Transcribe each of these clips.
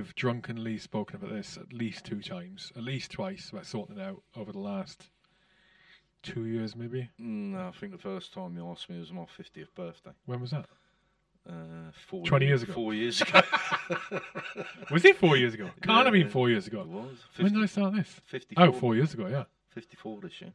we've drunkenly spoken about this at least two times, at least twice about sorting it out over the last two years, maybe. No, I think the first time you asked me was my 50th birthday. When was that? Uh, four 20 years ago. Four years ago. Was it four years ago? Can't have been four years ago. it was. When did I start this? 54, Oh, four years ago, yeah. 54 this year.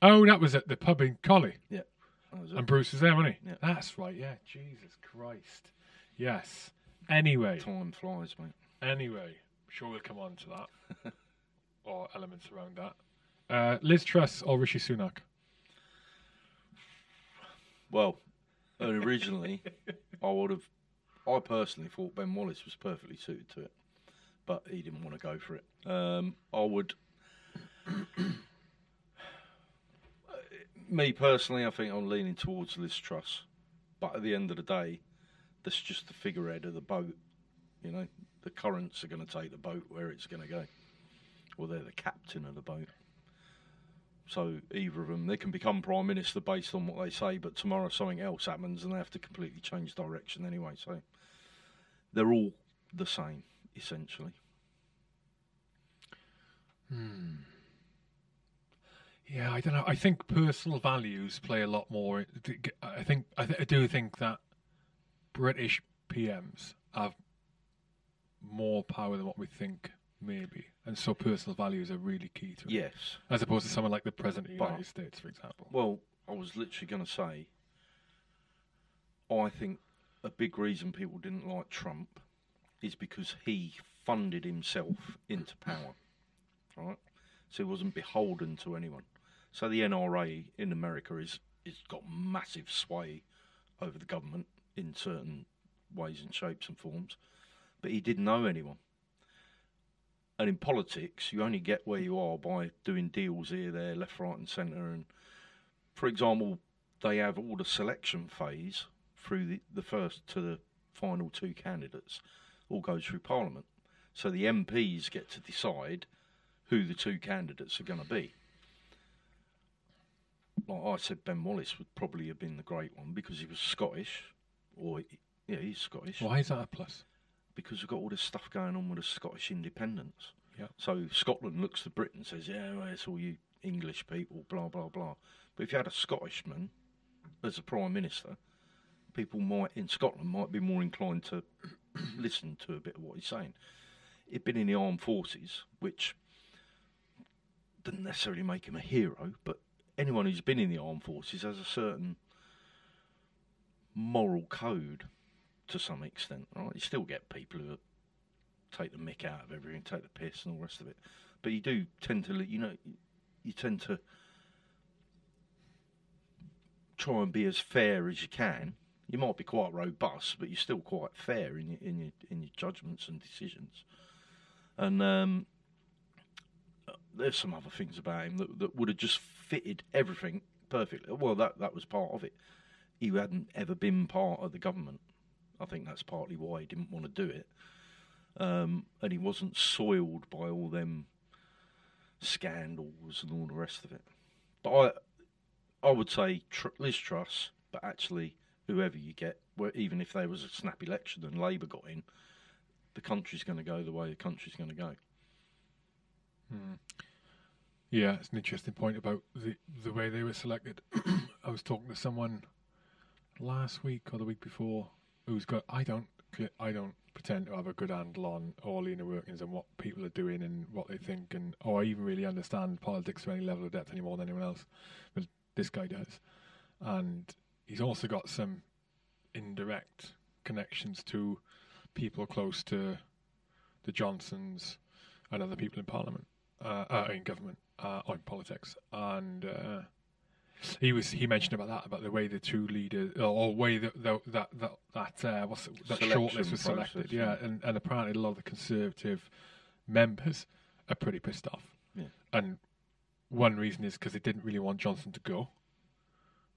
Oh, that was at the pub in Collie. It. And Bruce was there, wasn't he? Yeah. That's right, yeah. Jesus Christ. Yes. Anyway, Time flies, mate. anyway, I'm sure we'll come on to that. or elements around that. Uh, Liz Truss or Rishi Sunak? Well, originally, I would have. I personally thought Ben Wallace was perfectly suited to it, but he didn't want to go for it. Um, I would. Me personally, I think I'm leaning towards Liz Truss, but at the end of the day, that's just the figurehead of the boat. You know, the currents are going to take the boat where it's going to go, or they're the captain of the boat. So either of them, they can become prime minister based on what they say, but tomorrow something else happens and they have to completely change direction anyway. So they're all the same essentially. Hmm. Yeah, I don't know. I think personal values play a lot more. I think I, th- I do think that British PMs have more power than what we think, maybe, and so personal values are really key to it. Yes. as opposed to someone like the president of the But- United States, for example. Well, I was literally going to say, I think a big reason people didn't like Trump is because he funded himself into power, right? So he wasn't beholden to anyone. So the NRA in America is is got massive sway over the government in certain ways and shapes and forms, but he didn't know anyone. And in politics, you only get where you are by doing deals here, there, left, right, and centre, and for example, they have all the selection phase through the, the first to the final two candidates, all goes through Parliament. So the MPs get to decide who the two candidates are going to be. Like I said, Ben Wallace would probably have been the great one because he was Scottish, or yeah, he's Scottish Why is that a plus? because we've got all this stuff going on with the Scottish independence. Yeah. So Scotland looks to Britain and says, "Yeah, well, it's all you English people, blah blah blah." But if you had a Scottishman as a prime minister, people might in Scotland might be more inclined to listen to a bit of what he's saying. He'd been in the armed forces, which didn't necessarily make him a hero, but anyone who's been in the armed forces has a certain moral code to some extent, right? You still get people who take the mick out of everything, take the piss and all the rest of it. But you do tend to, you know, you tend to try and be as fair as you can. You might be quite robust, but you're still quite fair in your in your in your judgments and decisions. And um, there's some other things about him that, that would have just fitted everything perfectly. Well, that that was part of it. He hadn't ever been part of the government. I think that's partly why he didn't want to do it. Um, and he wasn't soiled by all them scandals and all the rest of it. But I, I would say tr- Liz Truss, but actually whoever you get, where, even if there was a snap election and Labour got in, the country's going to go the way the country's going to go. Yeah, it's an interesting point about the the way they were selected. I was talking to someone last week or the week before who's got I don't I don't pretend to have a good handle on all the inner workings and what people are doing and what they think and or I even really understand politics to any level of depth any more than anyone else. But this guy does, and he's also got some indirect connections to people close to the Johnsons and other people in Parliament, uh, uh, in government, uh, or in politics, and uh, he was he mentioned about that about the way the two leaders or way that that that that, that uh, what's it, that Selection shortlist was selected, process, yeah, yeah. and, and apparently a lot of the Conservative members are pretty pissed off, Yeah. and one reason is because they didn't really want Johnson to go,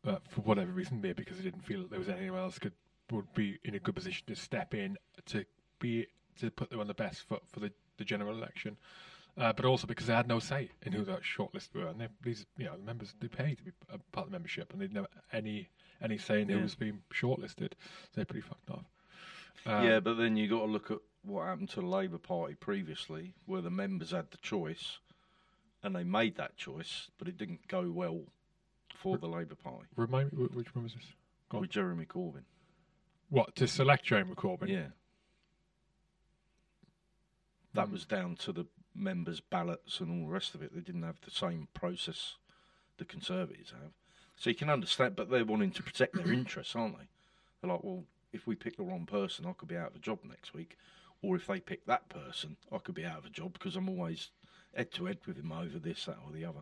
uh, for whatever reason, maybe because they didn't feel that there was anyone else could would be in a good position to step in to be to put them on the best foot for the, the general election, uh, but also because they had no say in who that shortlist were, and they, these you know the members they pay to be a part of the membership, and they'd never any any say in who was being shortlisted. So they're pretty fucked off. Um, yeah, but then you got to look at what happened to the Labour Party previously, where the members had the choice, and they made that choice, but it didn't go well for the Labour Party Remind me, which one was this? Go on. Jeremy Corbyn. What to select Jeremy Corbyn? Yeah. That Hmm. was down to the members' ballots and all the rest of it. They didn't have the same process the Conservatives have. So you can understand, but they're wanting to protect their interests, aren't they? They're like, well, if we pick the wrong person, I could be out of a job next week. Or if they pick that person, I could be out of a job because I'm always head to head with him over this, that, or the other.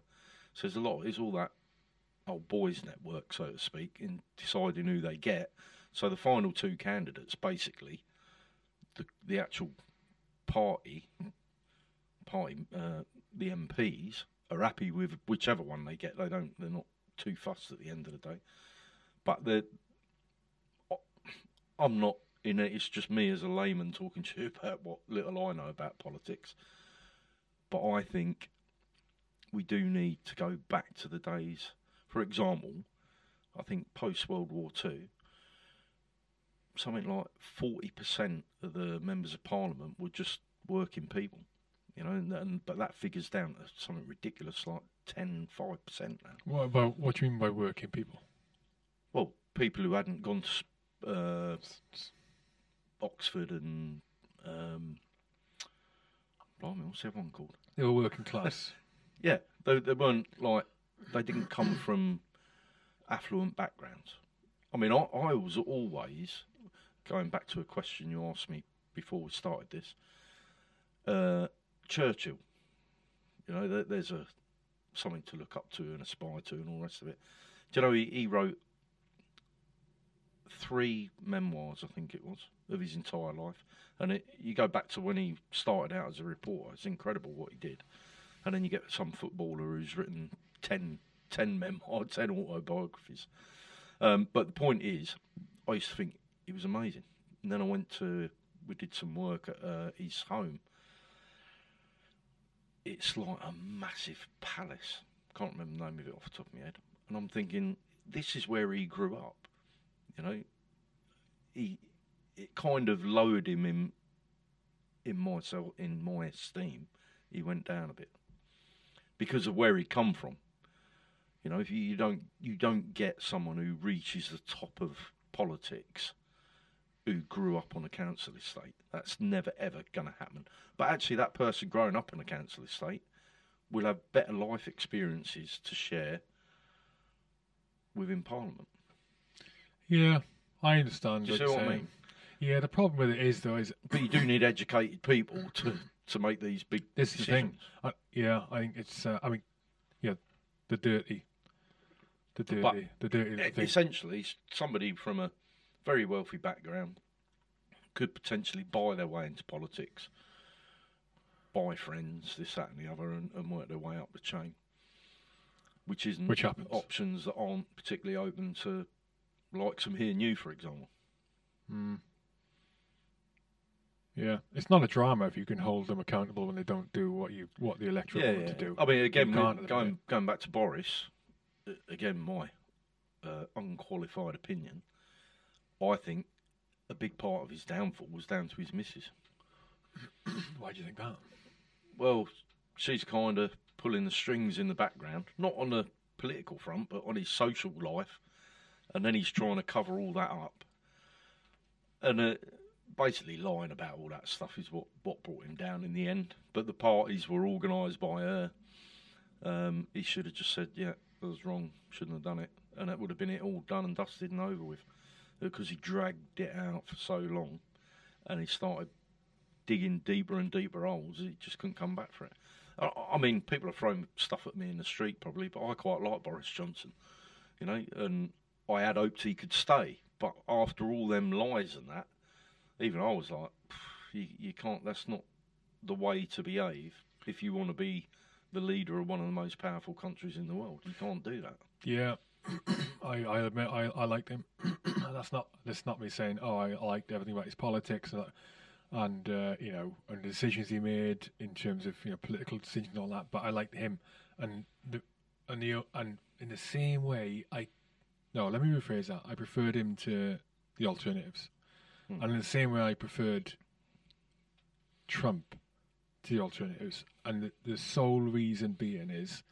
So there's a lot, it's all that old boys network, so to speak, in deciding who they get. So the final two candidates, basically, the the actual party, uh, the MPs are happy with whichever one they get. They don't. They're not too fussed at the end of the day. But I'm not in it. It's just me as a layman talking to you about what little I know about politics. But I think we do need to go back to the days. For example, I think post World War Two, something like forty percent of the members of Parliament were just working people. You know, and, and but that figures down to something ridiculous like 10, 5 percent now. What about what do you mean by working people? Well, people who hadn't gone to uh, Oxford and um, blimey, what's the other one called? They were working class. Yeah, they, they weren't like they didn't come from affluent backgrounds. I mean, I, I was always going back to a question you asked me before we started this. Uh, Churchill, you know, there, there's a something to look up to and aspire to, and all the rest of it. Do you know he, he wrote three memoirs, I think it was, of his entire life, and it, you go back to when he started out as a reporter. It's incredible what he did and then you get some footballer who's written 10, 10 memoirs, 10 autobiographies. Um, but the point is, I used to think he was amazing. And then I went to, we did some work at uh, his home. It's like a massive palace. Can't remember the name of it off the top of my head. And I'm thinking, this is where he grew up. You know, he, it kind of lowered him in, in myself, in my esteem. He went down a bit because of where he come from. You know, if you, you don't you don't get someone who reaches the top of politics who grew up on a council estate. That's never ever going to happen. But actually, that person growing up on a council estate will have better life experiences to share within Parliament. yeah, I understand. Do you see what I mean? Yeah, the problem with it is though is But you do need educated people to to make these big This is the thing. decisions. I, yeah, I think it's. Uh, I mean, yeah, the dirty, the dirty, But the dirty little thing. essentially somebody from a very wealthy background could potentially buy their way into politics, buy friends, this, that, and the other, and, and work their way up the chain. Which isn't Which happens. options that aren't particularly open to like some here you, for example. Mm. Yeah, it's not a drama if you can hold them accountable when they don't do what you what the electorate want to do. I mean, again, You can't at the going going back to Boris, again, my uh, unqualified opinion. I think a big part of his downfall was down to his missus. Why do you think that? Well, she's kind of pulling the strings in the background, not on the political front, but on his social life, and then he's trying to cover all that up, and uh, basically lying about all that stuff is what what brought him down in the end. But the parties were organised by her. Um, he should have just said, "Yeah, I was wrong. Shouldn't have done it," and that would have been it all done and dusted and over with. Because he dragged it out for so long, and he started digging deeper and deeper holes. He just couldn't come back for it. I, I mean, people are throwing stuff at me in the street probably, but I quite like Boris Johnson, you know, and I had hoped he could stay. But after all them lies and that, even I was like, you, you can't. That's not the way to behave if you want to be the leader of one of the most powerful countries in the world. You can't do that. Yeah, I, I admit I, I liked him. Uh, that's not that's not me saying oh I, liked everything about his politics and, uh, and uh, you know and the decisions he made in terms of you know political decisions and all that. But I liked him and the and the and in the same way I no let me rephrase that I preferred him to the alternatives. Hmm. And in the same way, I preferred Trump to the alternatives, and the, the sole reason being is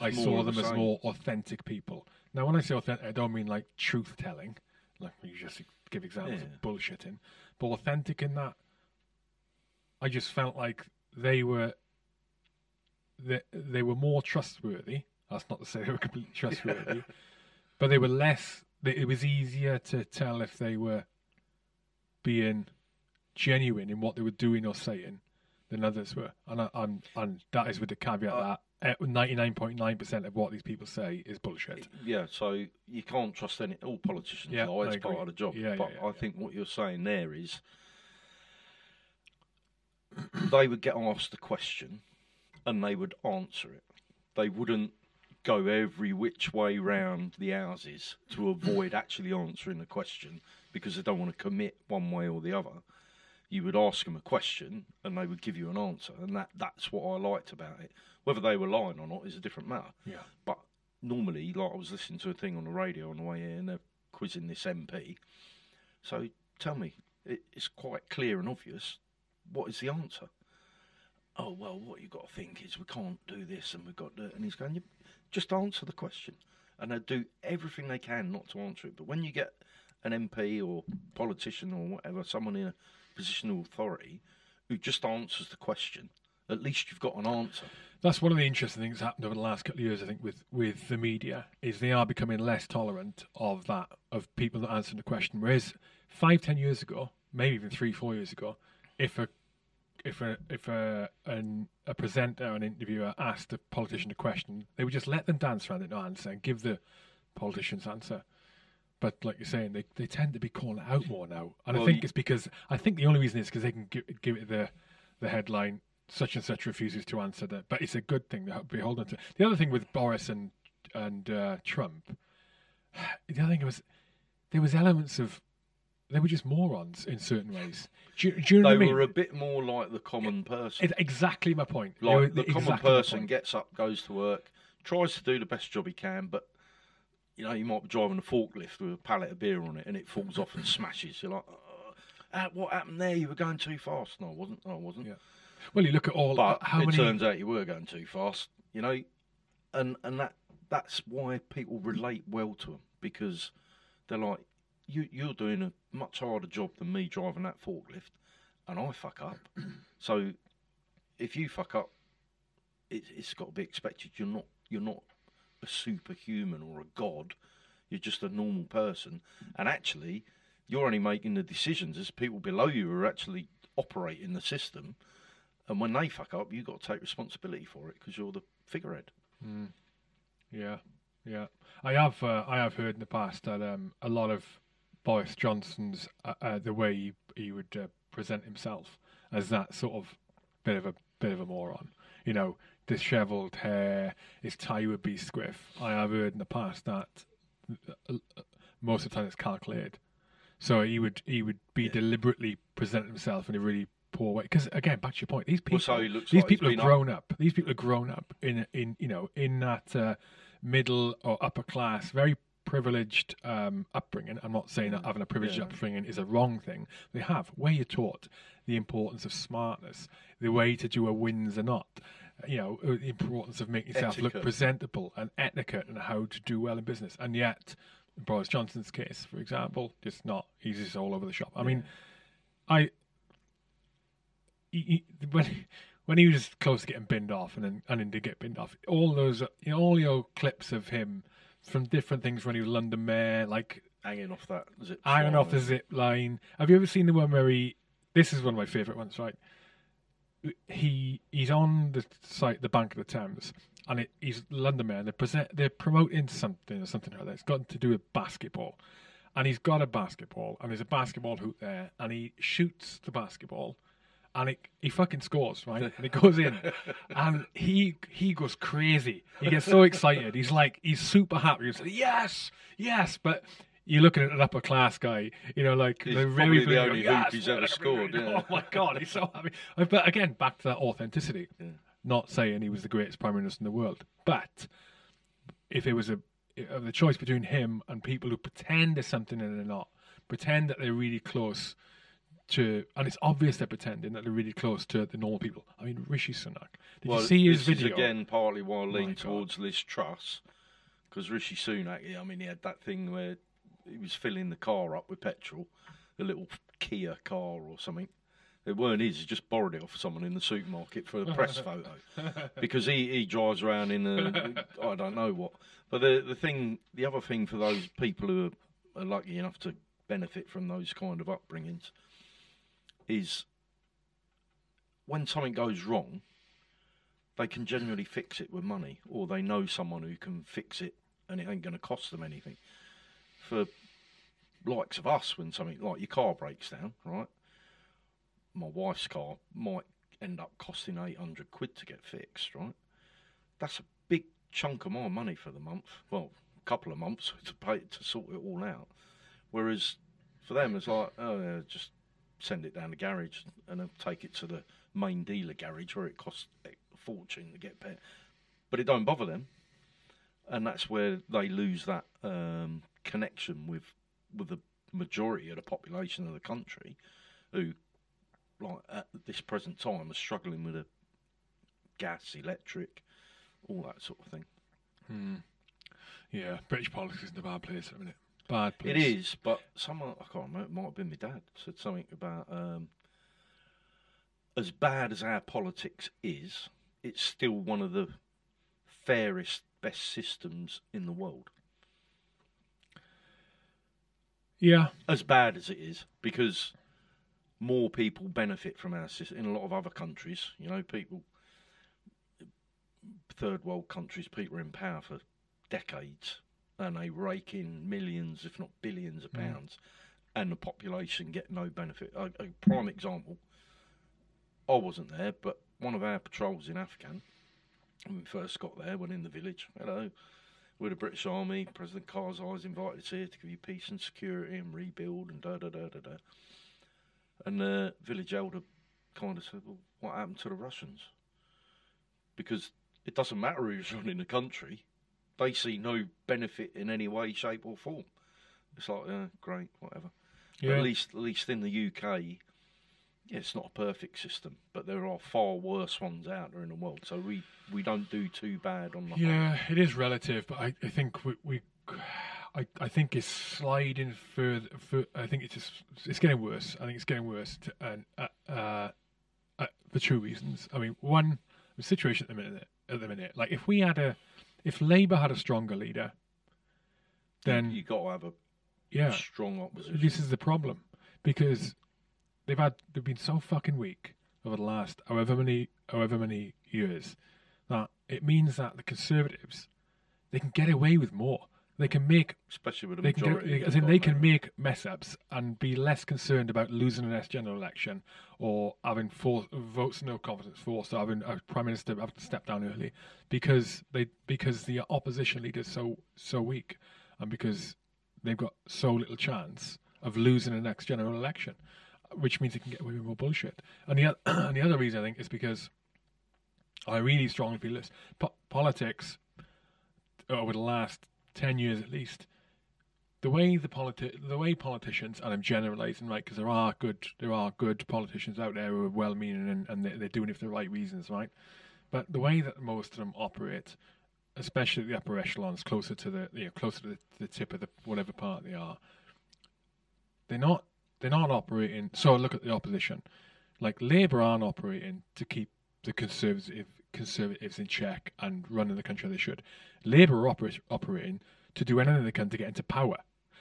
I saw them the as more authentic people. Now, when I say authentic, I don't mean like truth telling, like you just give examples Yeah. of bullshitting, but authentic in that I just felt like they were they, they were more trustworthy. That's not to say they were completely trustworthy, but they were less. They, it was easier to tell if they were being genuine in what they were doing or saying than others were, and I, and and that is with the caveat Uh, that Eh, ninety nine point nine percent of what these people say is bullshit. Yeah, so you can't trust any. All politicians Yeah, lie. I It's part of the job. Yeah, but yeah, I yeah. think what you're saying there is they would get asked a question and they would answer it. They wouldn't go every which way round the houses to avoid actually answering the question because they don't want to commit one way or the other. You would ask them a question and they would give you an answer, and that, that's what I liked about it. Whether they were lying or not is a different matter. Yeah, But normally, like I was listening to a thing on the radio on the way here, and they're quizzing this MP. So tell me, it, it's quite clear and obvious. What is the answer? Oh well, what you've got to think is we can't do this, and we've got to. And he's going, "You just answer the question, and they do everything they can not to answer it. But when you get an MP or politician or whatever, someone in a position of authority who just answers the question, at least you've got an answer. That's one of the interesting things that happened over the last couple of years. I think with with the media is they are becoming less tolerant of that of people not answering the question. Whereas five, ten years ago, maybe even three, four years ago, if a if a if a an, a presenter or an interviewer asked a politician a question, they would just let them dance around it, not answer, and give the politician's answer. But like you're saying, they, they tend to be calling it out more now, and I think it's because I think the only reason is because they can give, give it the the headline such and such refuses to answer that, but it's a good thing to be holding to. The other thing with Boris and and uh, Trump, the other thing was there was elements of they were just morons in certain ways. Do you, do you know They what I mean? were a bit more like the common person. It's exactly my point. Like were the common exactly my person gets up, goes to work, tries to do the best job he can, but you know, you might be driving a forklift with a pallet of beer on it and it falls off and smashes. You're like, uh, uh, what happened there? You were going too fast. No, I wasn't. No, I wasn't. Yeah. Well, you look at all But how it many. turns out you were going too fast. You know, and and that that's why people relate well to them because they're like, you you're doing a much harder job than me driving that forklift, and I fuck up. so if you fuck up, it, it's got to be expected. You're not you're not a superhuman or a god. You're just a normal person, and actually, you're only making the decisions as people below you are actually operating the system. And when they fuck up, you've got to take responsibility for it because you're the figurehead. Yeah, yeah. I have uh, I have heard in the past that um, a lot of Boris Johnson's uh, uh, the way he, he would uh, present himself as that sort of bit of a bit of a moron. You know, dishevelled hair, his tie would be squiff. I have heard in the past that uh, uh, most of the time it's calculated. So he would he would be deliberately present himself in a really poor way. Because again, back to your point, these people Well, so looks these like people have been up- grown up. These people have grown up in in you know in that uh, middle or upper class, very privileged um, upbringing. I'm not saying that having a privileged Yeah. upbringing is a wrong thing. They have where you're taught the importance of smartness, the way to do a wins or not. You know uh, the importance of making yourself look presentable and etiquette and how to do well in business. And yet, Boris Johnson's case, for example, just not. He's just all over the shop. I mean, I he, he, when when he was close to getting binned off and then and then did get binned off, all those you know all your clips of him from different things when he was London mayor, like Hanging off that zip. hanging off the zip line. Have you ever seen the one where he? This is one of my favourite ones, right? He he's on the site, the Bank of the Thames, and it, he's London mayor. And they present, they're promoting something or something like that. It's got to do with basketball, and he's got a basketball, and there's a basketball hoop there, and he shoots the basketball, and it, he fucking scores, right? And it goes in, and he he goes crazy. He gets so excited. He's like he's super happy. He's like, yes, yes, but. You're looking at an upper class guy, you know, like He's probably the only yes, he's ever scored, yeah. Oh my god, he's so happy. But again, back to that authenticity. Not saying he was the greatest prime minister in the world, but if it was a of the choice between him and people who pretend there's something and they're not, pretend that they're really close to, and it's obvious they're pretending that they're really close to the normal people. I mean, Rishi Sunak. Did well, you see his video? again partly why I My lean God. towards Liz Truss, because Rishi Sunak. I mean, he had that thing where he was filling the car up with petrol, a little Kia car or something. It weren't his. He just borrowed it off someone in the supermarket for a press photo, because he, he drives around in a I don't know what. But the the thing, the other thing for those people who are, are lucky enough to benefit from those kind of upbringings is when something goes wrong, they can generally fix it with money, or they know someone who can fix it, and it ain't going to cost them anything. For likes of us, when something like your car breaks down, right? My wife's car might end up costing eight hundred quid to get fixed, right? That's a big chunk of my money for the month. Well, a couple of months to pay to sort it all out. Whereas for them, it's like, oh, yeah, just send it down the garage and take it to the main dealer garage where it costs a fortune to get paired. But it don't bother them, and that's where they lose that um, connection with with the majority of the population of the country, who, like at this present time, are struggling with a gas, electric, all that sort of thing. Hmm. Yeah, British politics is in a bad place at the minute. Bad place. It is, but someone I can't remember. It might have been my dad said something about um, as bad as our politics is, it's still one of the fairest, best systems in the world. Yeah, As bad as it is, because more people benefit from our system. In a lot of other countries, you know, people, third world countries, people are in power for decades and they rake in millions, if not billions of Mm. pounds, and the population get no benefit. A, a prime example, I wasn't there, but one of our patrols in Afghan, when we first got there, went in the village, hello, we're the British Army, President Karzai is invited us here to give you peace and security and rebuild and da da da da da. And the village elder kind of said, well, what happened to the Russians? Because it doesn't matter who's running the country, they see no benefit in any way, shape, or form. It's like, yeah, great, whatever. Yeah. At least, at least in the UK, yeah, it's not a perfect system, but there are far worse ones out there in the world. So we, we don't do too bad on the whole. Yeah, it is relative, but I, I think we, we I, I think it's sliding further, fur I think it's just it's getting worse. I think it's getting worse, to, and uh, uh, uh, for two reasons. I mean, one, the situation at the minute, at the minute, like if we had a, if Labour had a stronger leader, then you got to have a yeah, strong opposition. this is the problem because they've had they've been so fucking weak over the last however many however many years that it means that the conservatives they can get away with more. They can make especially with the they can majority. get, as in they can make mess ups and be less concerned about losing the next general election or having four votes no confidence forced or having a prime minister have to step down early because they because the opposition leader is so so weak and because they've got so little chance of losing the next general election, which means they can get away with more bullshit. And the and the other reason I think is because I really strongly feel this po- politics over the last ten years at least. The way the politi- the way politicians, and I'm generalising, right? Because there are good, there are good politicians out there who are well-meaning and, and they, they're doing it for the right reasons, right? But the way that most of them operate, especially the upper echelons, closer to the you know, closer to the, the tip of the whatever part they are, they're not they're not operating. So look at the opposition, like Labour aren't operating to keep the conservative conservatives in check and running the country they should. Labour are oper- operating to do anything they can to get into power.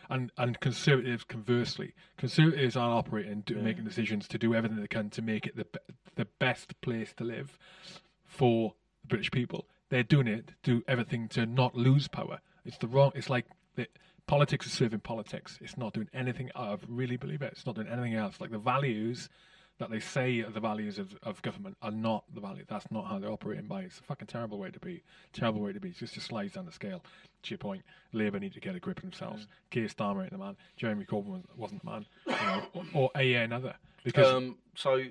And, and conservatives, conversely, conservatives aren't operating, do, Yeah. making decisions to do everything they can to make it the the best place to live for the British people. They're doing it to do everything to not lose power. It's the wrong. It's like the, politics is serving politics. It's not doing anything. I really believe it. It's not doing anything else. Like the values that they say are the values of, of government are not the value. That's not how they're operating by. It's a fucking terrible way to be. Terrible way to be. It's just, just slides down the scale. To your point, Labour need to get a grip of themselves. Keir Starmer ain't the man. Jeremy Corbyn was- wasn't the man. You know, or, or a another. Because Um, so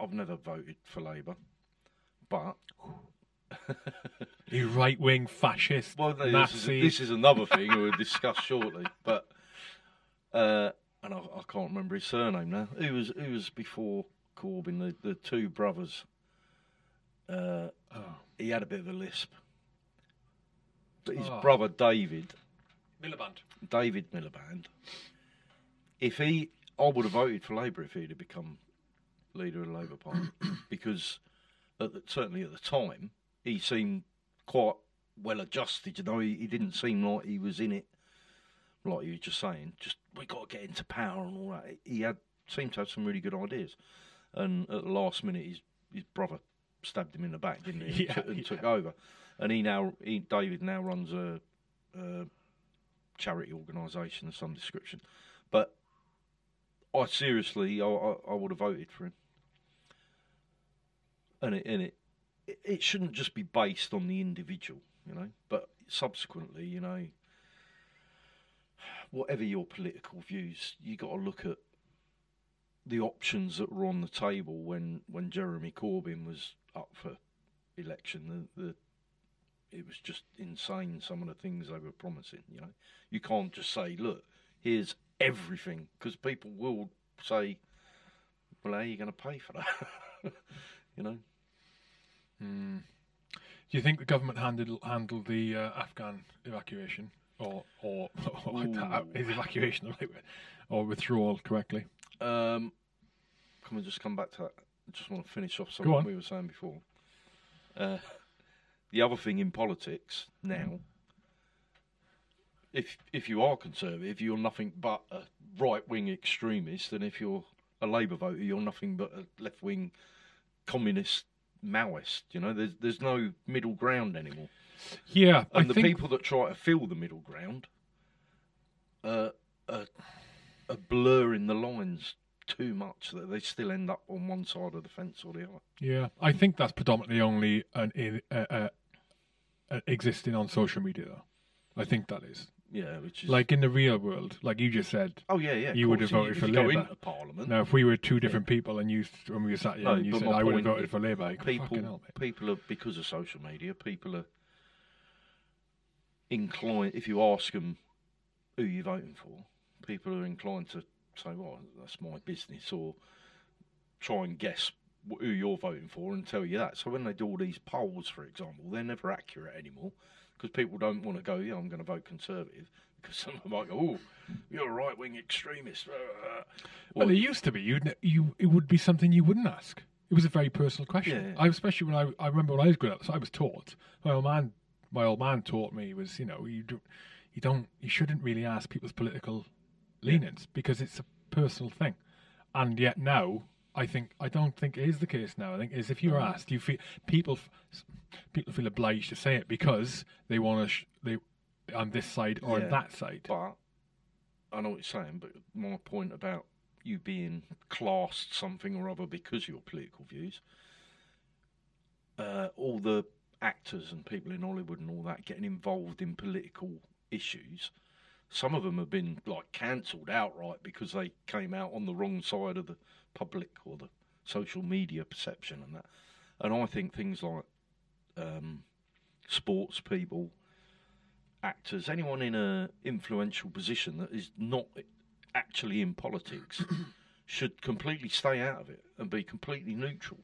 I've never voted for Labour, but you right wing fascist well, no, this, is, this is another thing we'll discuss shortly. But Uh, and I, I can't remember his surname now. Who was who was before Corbyn? The the two brothers. Uh, Oh, he had a bit of a lisp. But his Oh. brother David, Miliband. David Miliband, if he, I would have voted for Labour if he'd have become leader of the Labour Party, because at the, certainly at the time he seemed quite well adjusted. You know, he, he didn't seem like he was in it, like you were just saying. Just we got to get into power and all that. He had seemed to have some really good ideas, and at the last minute, his his brother stabbed him in the back, didn't he? And, Yeah, took- and yeah. took over, and he now he David now runs a. a charity organisation of some description, but I seriously, I, I, I would have voted for him, and it, and it, it shouldn't just be based on the individual, you know, but subsequently, you know, whatever your political views, you got to look at the options that were on the table when when Jeremy Corbyn was up for election. The, the it was just insane some of the things they were promising. You know, you can't just say, "Look, here's everything," because people will say, "Well, how are you going to pay for that?" you know. Mm. Do you think the government handled handled the uh, Afghan evacuation, or or, or Ooh. is evacuation the or withdrawal correctly? Um, can we just come back to that? I just want to finish off something we were saying before. Uh, the other thing in politics now, if if you are conservative, you're nothing but a right wing extremist, and if you're a Labour voter, you're nothing but a left wing communist Maoist. You know, there's there's no middle ground anymore. Yeah, And I the think people that try to fill the middle ground uh, are, are blurring the lines too much that they still end up on one side of the fence or the other. yeah, I think that's predominantly only an, uh, uh, uh, existing on social media. Though. I think that is Yeah, which is like in the real world, like you just said. oh yeah, yeah. you would have voted if for you go Labour. into Parliament. Now, if we were two different people and you when we were sat here No, and you said I would have voted for Labour, people, people are because of social media. People are inclined. If you ask them who you're voting for, people are inclined to say, "Well, that's my business," or try and guess who you're voting for and tell you that. So when they do all these polls, for example, they're never accurate anymore because people don't want to go, "Yeah, I'm going to vote Conservative," because some of them might go, "Oh, you're a right wing extremist." Well, it used to be. You'd, you, it would be something you wouldn't ask. It was a very personal question. Yeah, yeah. I, especially when I, I remember when I was growing up. So I was taught. My old man, my old man taught me was, you know, you do, you don't, you shouldn't really ask people's political leanings because it's a personal thing. And yet now, I think I don't think it is the case now. I think is if you're Mm. asked, you feel people, people feel obliged to say it because they want to, sh- they on this side or Yeah. that side. But I know what you're saying. But my point about you being classed something or other because of your political views, uh, all the actors and people in Hollywood and all that getting involved in political issues. Some of them have been like cancelled outright because they came out on the wrong side of the public or the social media perception and that. And I think things like um, sports people, actors, anyone in a influential position that is not actually in politics should completely stay out of it and be completely neutral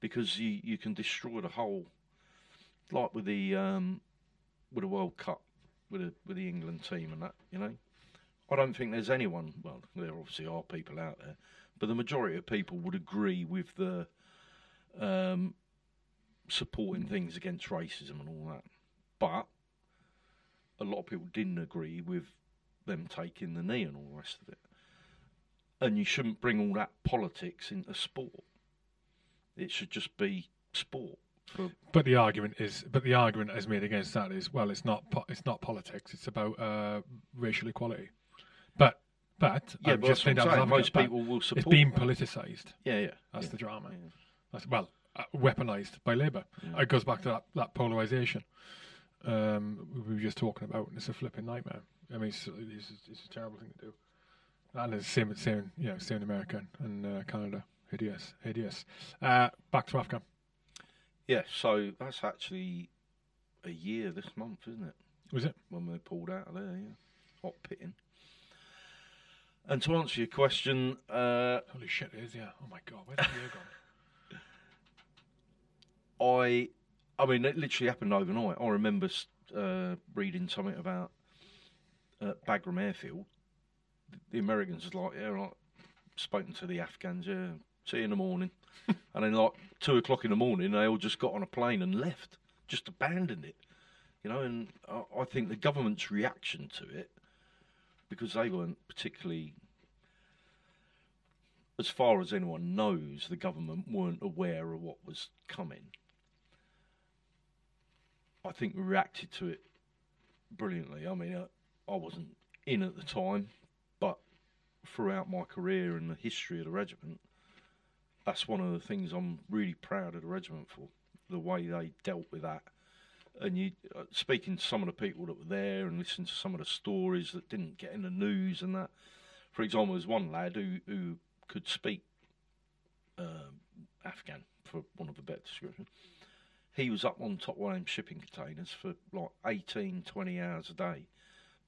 because you, you can destroy the whole like with the um, with the World Cup with the with the England team and that you know I don't think there's anyone well there obviously are people out there but the majority of people would agree with the um, supporting things against racism and all that but a lot of people didn't agree with them taking the knee and all the rest of it. And you shouldn't bring all that politics into sport. It should just be sport. For, But the argument is, but the argument is made against that is, well, it's not, po- it's not politics. It's about uh, racial equality. But, but yeah, I'm but just that's saying I'm. Most people will support. it's being politicised. yeah, yeah. That's yeah. the drama. yeah. That's well, uh, weaponised by Labour. Yeah. It goes back to that, that polarisation um, we were just talking about. And it's a flipping nightmare. I mean, it's, it's, it's a terrible thing to do. And it's the same, same, you know, same in America and uh, Canada. Hideous, hideous. Uh, back to Afghan. Yeah, so that's actually a year this month, isn't it? Was it? When they pulled out of there, yeah. Op Pitting. And to answer your question, uh, Holy shit, it is, yeah. Oh my god, where's the year gone? I, I mean, it literally happened overnight. I remember uh, reading something about uh, Bagram Airfield. The Americans was like, yeah, like, spoken to the Afghans, yeah, see you in the morning. and then, like, two o'clock in the morning, they all just got on a plane and left, just abandoned it. You know, and I, I think the government's reaction to it, because they weren't particularly as far as anyone knows, the government weren't aware of what was coming. I think we reacted to it brilliantly. I mean, I, I wasn't in at the time, but throughout my career and the history of the regiment, that's one of the things I'm really proud of the regiment for. The way they dealt with that. And you, uh, speaking to some of the people that were there and listening to some of the stories that didn't get in the news and that. For example, there's one lad who, who could speak um, Afghan, for want of a better description. He was up on top one of them shipping containers for like 18, 20 hours a day,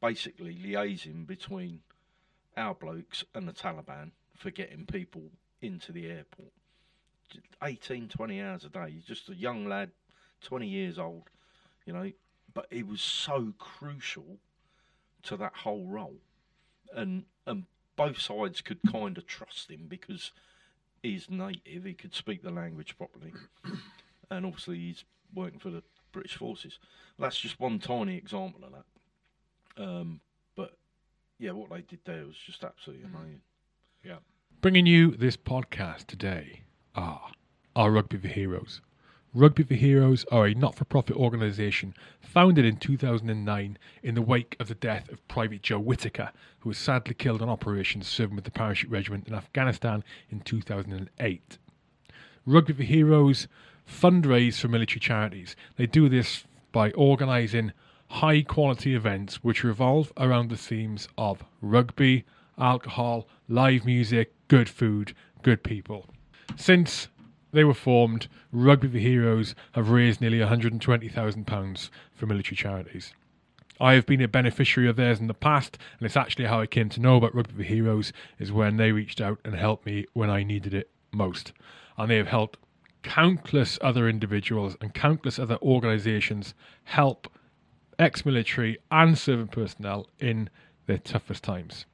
basically liaising between our blokes and the Taliban for getting people into the airport. 18, 20 hours a day. He's just a young lad, 20 years old, you know, but he was so crucial to that whole role. And, and both sides could kind of trust him because he's native, he could speak the language properly, and obviously he's working for the British forces. That's just one tiny example of that. Um, but yeah, what they did there was just absolutely amazing. Yeah. Bringing you this podcast today are our Rugby for Heroes. Rugby for Heroes are a not for profit organisation founded in 2009 in the wake of the death of Private Joe Whitaker, who was sadly killed on operations serving with the Parachute Regiment in Afghanistan in 2008. Rugby for Heroes fundraise for military charities. They do this by organising high quality events which revolve around the themes of rugby, alcohol, live music, good food, good people. Since they were formed, Rugby for Heroes have raised nearly £120,000 for military charities. I have been a beneficiary of theirs in the past, and it's actually how I came to know about Rugby for Heroes is when they reached out and helped me when I needed it most. And they have helped countless other individuals and countless other organisations help ex-military and serving personnel in their toughest times.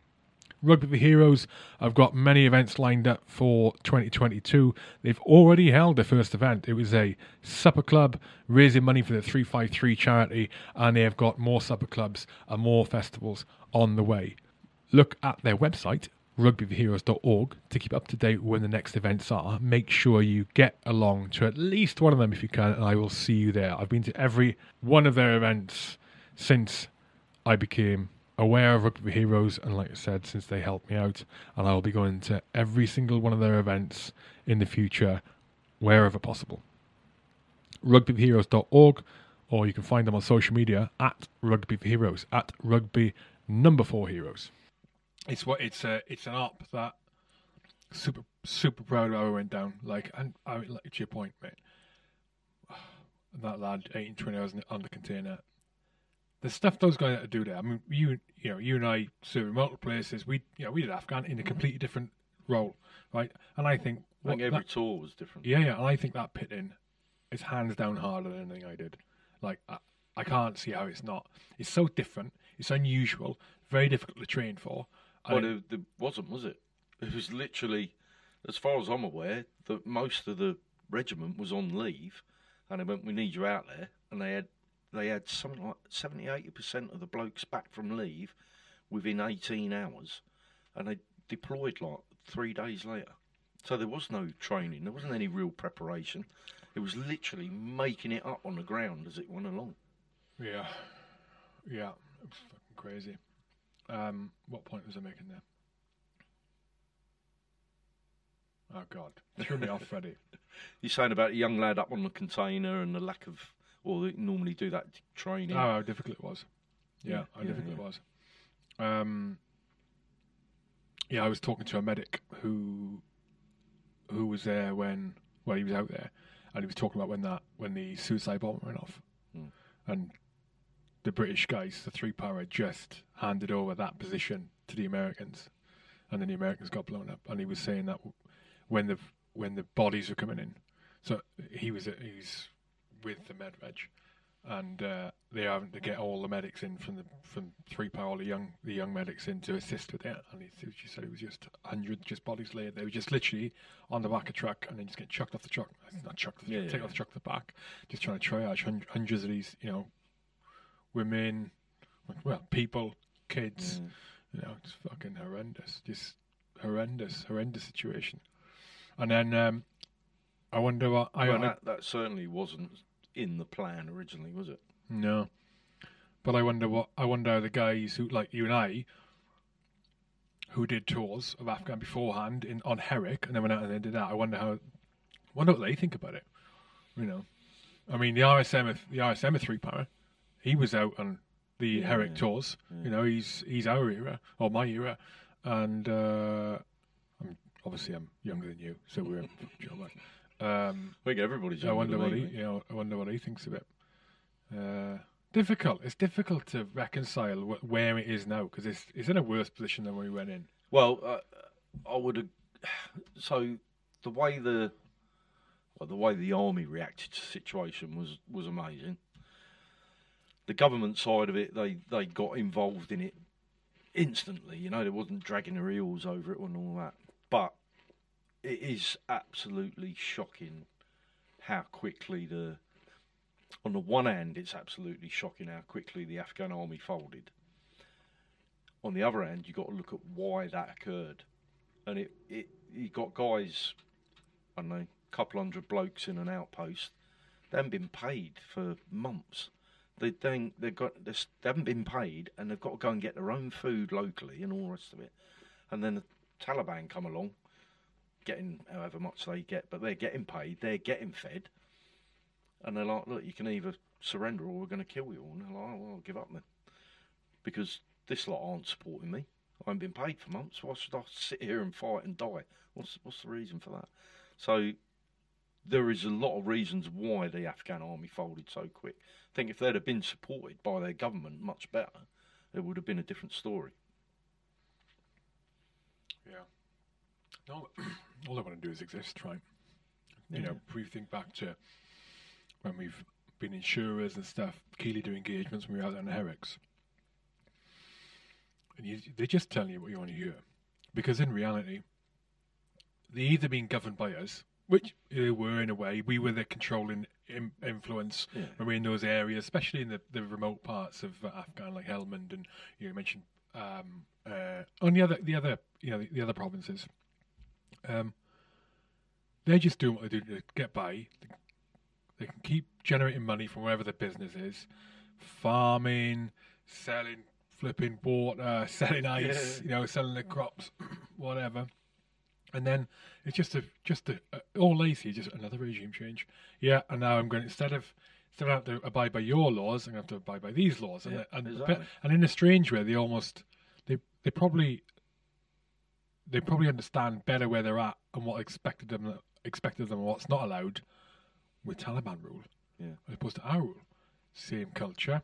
Rugby for Heroes have got many events lined up for 2022. They've already held their first event. It was a supper club raising money for the 353 charity, and they have got more supper clubs and more festivals on the way. Look at their website, rugbyforheroes.org, to keep up to date when the next events are. Make sure you get along to at least one of them if you can, and I will see you there. I've been to every one of their events since I became aware of Rugby Heroes, and like I said, since they helped me out, and I will be going to every single one of their events in the future, wherever possible. Rugbyheroes.org, or you can find them on social media at Rugby Heroes, at Rugby Number Four Heroes. It's what it's a it's an up that super super proud of how it went down. Like and I like to your point, mate. That lad, 18, 20 hours on the container the stuff those guys had to do there. I mean, you you know, you and I serve in multiple places. We you know we did Afghan in a mm-hmm. completely different role, right? And I think I think every that- tour was different. yeah, yeah, and I think that pitting is hands down harder than anything I did. Like I, I can't see how it's not. It's so different. It's unusual. Very difficult to train for. Well, it, it wasn't, was it? It was literally, as far as I'm aware, that most of the regiment was on leave, and they went, "We need you out there," and they had they had something like 70, 80 percent of the blokes back from leave within 18 hours, and they deployed like three days later. So there was no training. There wasn't any real preparation. It was literally making it up on the ground as it went along. yeah, yeah, it was fucking crazy. Um, what point was I making there? Oh God, threw me off, Freddie. You're saying about a young lad up on the container and the lack of, or they normally do that training. Oh, how difficult it was. Yeah, Yeah, how yeah, difficult yeah. it was. Um, yeah, I was talking to a medic who who was there when well he was out there, and he was talking about when that when the suicide bomber went off, Hmm. and the British guys, the three para, just handed over that position to the Americans, and then the Americans got blown up. And he was saying that when the when the bodies were coming in, so he was he's with the Medved, and uh, they having to get all the medics in from the from three Para, the young the young medics in to assist with it. And he, she said it was just hundred just bodies laid. They were just literally on the back of a truck and then just get chucked off the truck. Not chucked, off the Yeah, truck, take yeah, off the truck the back. Just trying to triage hun- hundreds of these, you know, women, well, people, kids. You know, it's fucking horrendous. Just horrendous, horrendous situation. And then um, I wonder what I, well, that, that certainly wasn't in the plan originally, was it? no, but I wonder what I wonder the guys who like you and I, who did tours of Afghan beforehand in on Herrick and then went out and they did that. I wonder how, wonder what they think about it. You know, I mean the RSM the RSM three Para, he was out on the Yeah, Herrick yeah, tours. You know, he's he's our era or my era, and uh, I'm obviously I'm younger than you, so we're. um, I think everybody's. I wonder what he, you know, I wonder what he thinks of it. Uh, difficult. It's difficult to reconcile wh- where it is now because it's it's in a worse position than when we went in. Well, uh, I would. So the way the well, the way the army reacted to the situation was was amazing. The government side of it, they they got involved in it instantly. You know, they wasn't dragging their heels over it and all that. But it is absolutely shocking how quickly the. On the one hand, it's absolutely shocking how quickly the Afghan army folded on the other hand, you've got to look at why that occurred. And it, it you got guys, I don't know, a couple hundred blokes in an outpost. They haven't been paid for months. They don't, they've got, they haven't been paid and they've got to go and get their own food locally and all the rest of it. And then the Taliban come along, getting however much they get, but they're getting paid, they're getting fed. And they're like, look, you can either surrender or we're going to kill you. And they're like, oh, well, I'll give up then. Because this lot aren't supporting me. I haven't been paid for months. Why should I sit here and fight and die? What's what's the reason for that? So there is a lot of reasons why the Afghan army folded so quick. I think if they'd have been supported by their government much better, it would have been a different story. Yeah. All, all I want to do is exist, right? You know, if we think back to when we've been insurers and stuff, Keely do engagements when we were out on the Herricks. And you, they're just telling you what you want to hear. Because in reality, they're either being governed by us, which they were in a way. We were the controlling Im- influence Yeah. when we're in those areas, especially in the, the remote parts of uh, Afghan, like Helmand, and you, know, you mentioned um, uh, on the other, the other, you know, the, the other provinces. Um, they're just doing what they do to get by. They can keep generating money from wherever their business is, farming, selling, flipping water, selling ice, Yeah. you know, selling the crops, whatever. And then it's just a just a, all lazy, just another regime change. Yeah, and now I'm going instead of instead of having to abide by your laws, I'm going to have to abide by these laws. And Yeah, and, exactly. and in a strange way, they almost they they probably they probably understand better where they're at and what expected them expected them and what's not allowed with Taliban rule, Yeah. as opposed to our rule. Same culture.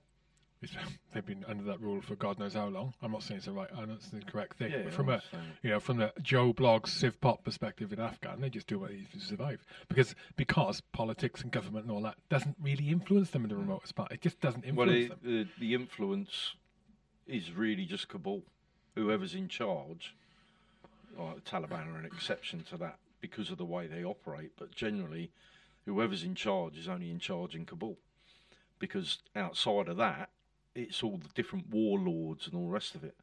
It's, they've been under that rule for God knows how long. I'm not saying it's the right, I'm not saying it's the correct thing. Yeah, but from a you know from the Joe Bloggs Civ Pop perspective in Afghan, they just do what they need to survive because because politics and government and all that doesn't really influence them in the mm. remotest part. It just doesn't Well, influence the, them. the the influence is really just Kabul. Whoever's in charge, the Taliban are an exception to that because of the way they operate. But generally, whoever's in charge is only in charge in Kabul, because outside of that, it's all the different warlords and all the rest of it.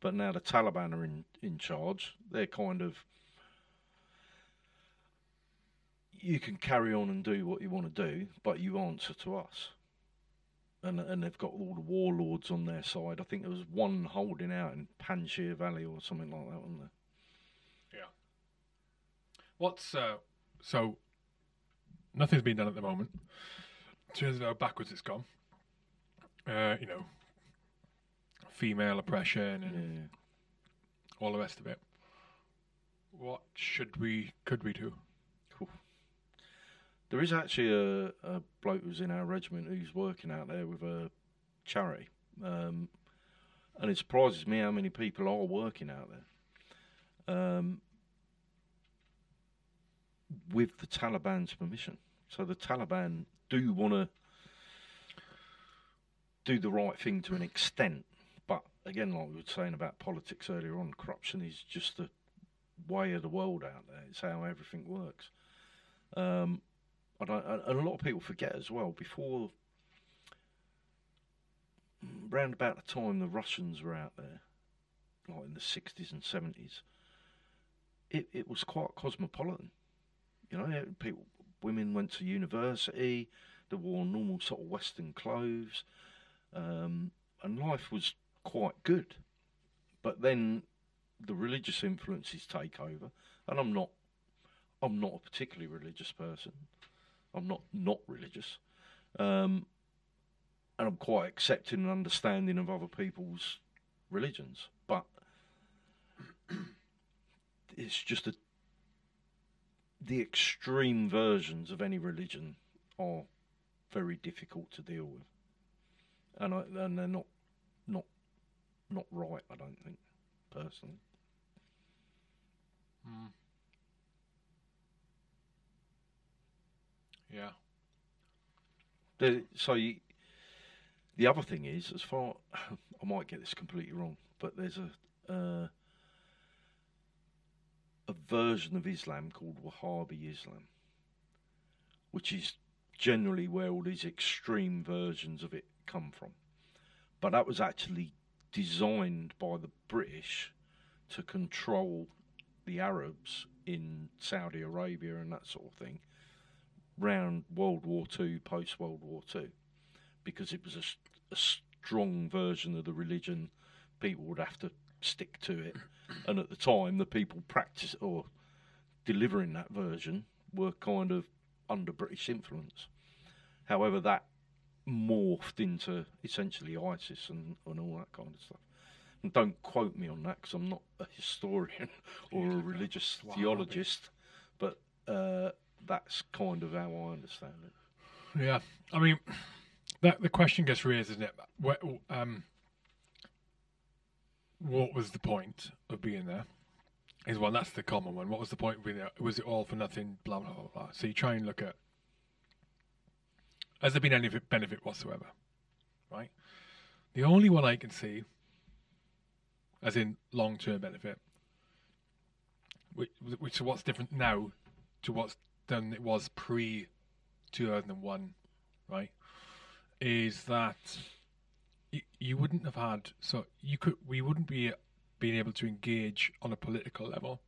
But now the Taliban are in in charge. They're kind of you can carry on and do what you want to do, but you answer to us and and they've got all the warlords on their side. I think there was one holding out in Panjshir Valley or something like that, wasn't there? What's uh, so? Nothing's been done at the moment. Turns out how backwards it's gone. Uh, you know, female oppression and Yeah. all the rest of it. What should we, could we do? There is actually a, a bloke who's in our regiment who's working out there with a charity, um, and it surprises me how many people are working out there. um, with the Taliban's permission. So the Taliban do want to do the right thing to an extent, but again, like we were saying about politics earlier on, corruption is just the way of the world out there. It's how everything works. Um, don't, and a lot of people forget as well. Before, round about the time the Russians were out there, like in the sixties and seventies, it it was quite cosmopolitan. You know, people, women went to university, they wore normal sort of Western clothes, um, and life was quite good. But then the religious influences take over, and I'm not, I'm not a particularly religious person. I'm not not religious, um, and I'm quite accepting and understanding of other people's religions. But it's just a the extreme versions of any religion are very difficult to deal with, and I, and they're not not not right. I don't think personally. Mm. Yeah. The, so you, the other thing is, as far I might get this completely wrong, but there's a uh, a version of Islam called Wahhabi Islam, which is generally where all these extreme versions of it come from. But that was actually designed by the British to control the Arabs in Saudi Arabia and that sort of thing round World War Two, post World War Two, because it was a, a strong version of the religion. People would have to stick to it, and at the time, the people practice or delivering that version were kind of under British influence. However, that morphed into essentially ISIS and, and all that kind of stuff. And don't quote me on that because I'm not a historian or a religious theologist, but uh, that's kind of how I understand it. Yeah, I mean, that the question gets raised, isn't it? What, um, what was the point of being there? Is one that's the common one. What was the point of being there? Was it all for nothing? Blah blah blah. blah. So you try and look at has there been any benefit whatsoever? Right. The only one I can see, as in long term benefit, which, which what's different now to what's than it was pre 2001, right? Is that you, you wouldn't have had so you could we wouldn't be being able to engage on a political level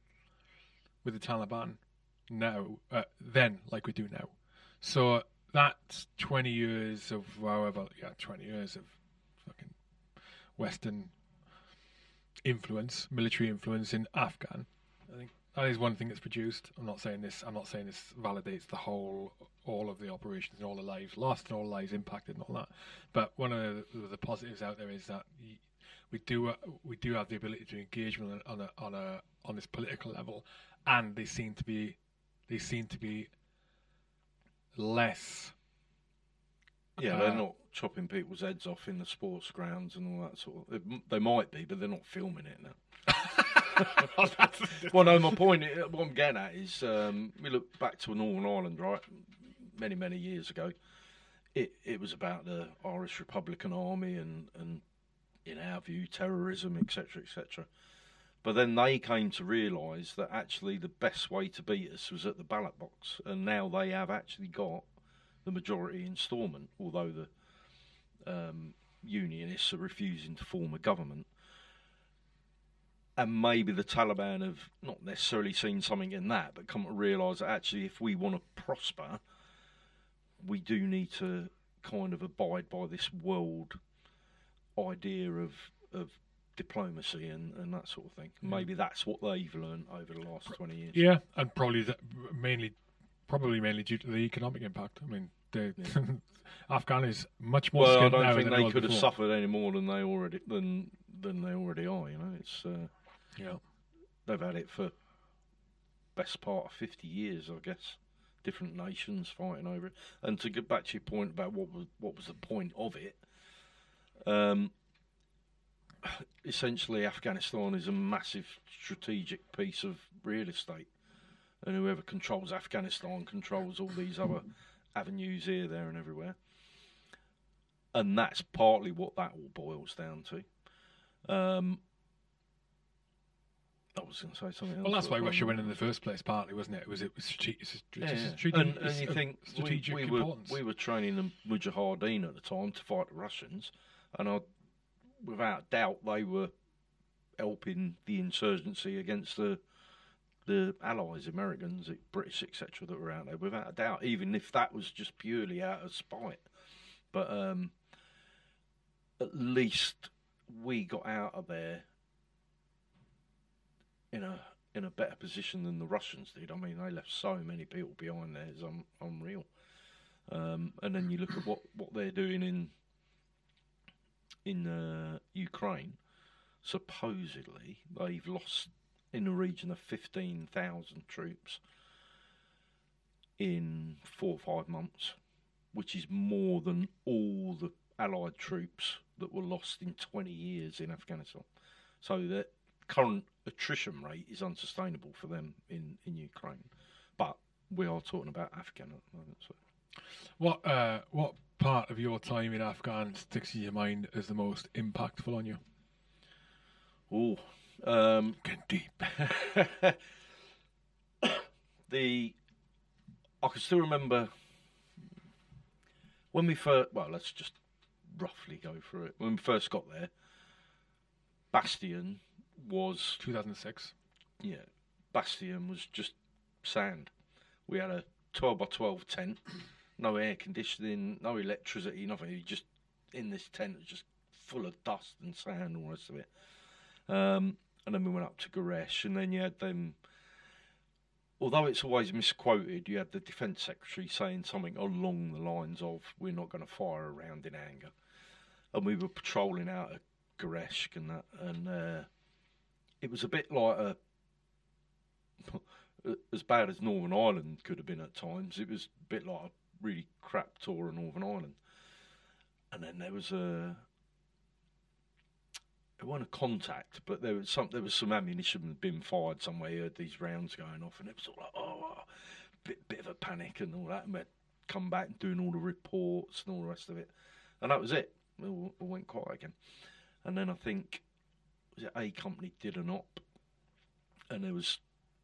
with the Taliban now uh, then like we do now. So that's 20 years of however yeah 20 years of fucking Western influence, military influence in Afghan. That is one thing that's produced. I'm not saying this. I'm not saying this validates the whole, all of the operations and all the lives lost and all the lives impacted and all that. But one of the, the positives out there is that we do we do have the ability to engage on a, on a on a on this political level, and they seem to be they seem to be less. Yeah, uh, they're not chopping people's heads off in the sports grounds and all that sort of. They might be, but they're not filming it now. well, no, my point, what I'm getting at is um, we look back to Northern Ireland, right? Many, many years ago. It it was about the Irish Republican Army and, and in our view, terrorism, etc., etc. But then they came to realise that actually the best way to beat us was at the ballot box, and now they have actually got the majority instalment, although the um, unionists are refusing to form a government and maybe the Taliban have not necessarily seen something in that, but come to realise that actually, if we want to prosper, we do need to kind of abide by this world idea of of diplomacy and, and that sort of thing. Maybe that's what they've learned over the last twenty years. Yeah, and probably that mainly, probably mainly due to the economic impact. I mean, the yeah. Afghan is much more. Well, I don't think they could before. have suffered any more than they already than than they already are. You know, it's. Uh, yeah. They've had it for best part of 50 years, I guess. Different nations fighting over it. And to get back to your point about what was what was the point of it, um, essentially Afghanistan is a massive strategic piece of real estate, and whoever controls Afghanistan controls all these other avenues here, there, and everywhere. And that's partly what that all boils down to. Um, I was going to say something else. Well, that's why Russia um, went in the first place, partly, wasn't it? It was it was strate- it's a- Yeah, yeah. strate- and, and you think we, strategic we were importance. we were training the Mujahideen at the time to fight the Russians, and I, without doubt, they were helping the insurgency against the the Allies, Americans, the British, etc., that were out there. Without a doubt, even if that was just purely out of spite, but um, at least we got out of there in a in a better position than the Russians did. I mean, they left so many people behind there; it's un, unreal. Um, and then you look at what, what they're doing in in uh, Ukraine. Supposedly, they've lost in the region of fifteen thousand troops in four or five months, which is more than all the Allied troops that were lost in twenty years in Afghanistan. So the current attrition rate is unsustainable for them in, in Ukraine. But we are talking about Afghan at the moment. So. What uh, what part of your time in Afghan sticks in your mind as the most impactful on you? Oh, um, Getting deep. the I can still remember when we first. Well, let's just roughly go through it. When we first got there, Bastion was 2006. yeah, Bastion was just sand. We had a 12 by 12 tent, no air conditioning, no electricity, nothing. You just in this tent, it was just full of dust and sand and all the rest of it. Um, and then we went up to Gereshk, and then you had them. Although it's always misquoted, you had the defence secretary saying something along the lines of, "We're not going to fire around in anger," and we were patrolling out of Gereshk and that, and uh, it was a bit like a as bad as Northern Ireland could have been at times. It was a bit like a really crap tour of Northern Ireland. And then there was a it wasn't a contact, but there was some there was some ammunition been fired somewhere. You heard these rounds going off, and it was all like oh, oh, bit bit of a panic and all that. And we'd come back and doing all the reports and all the rest of it, and that was it. It went quiet again. And then I think was it A Company did an op, and there was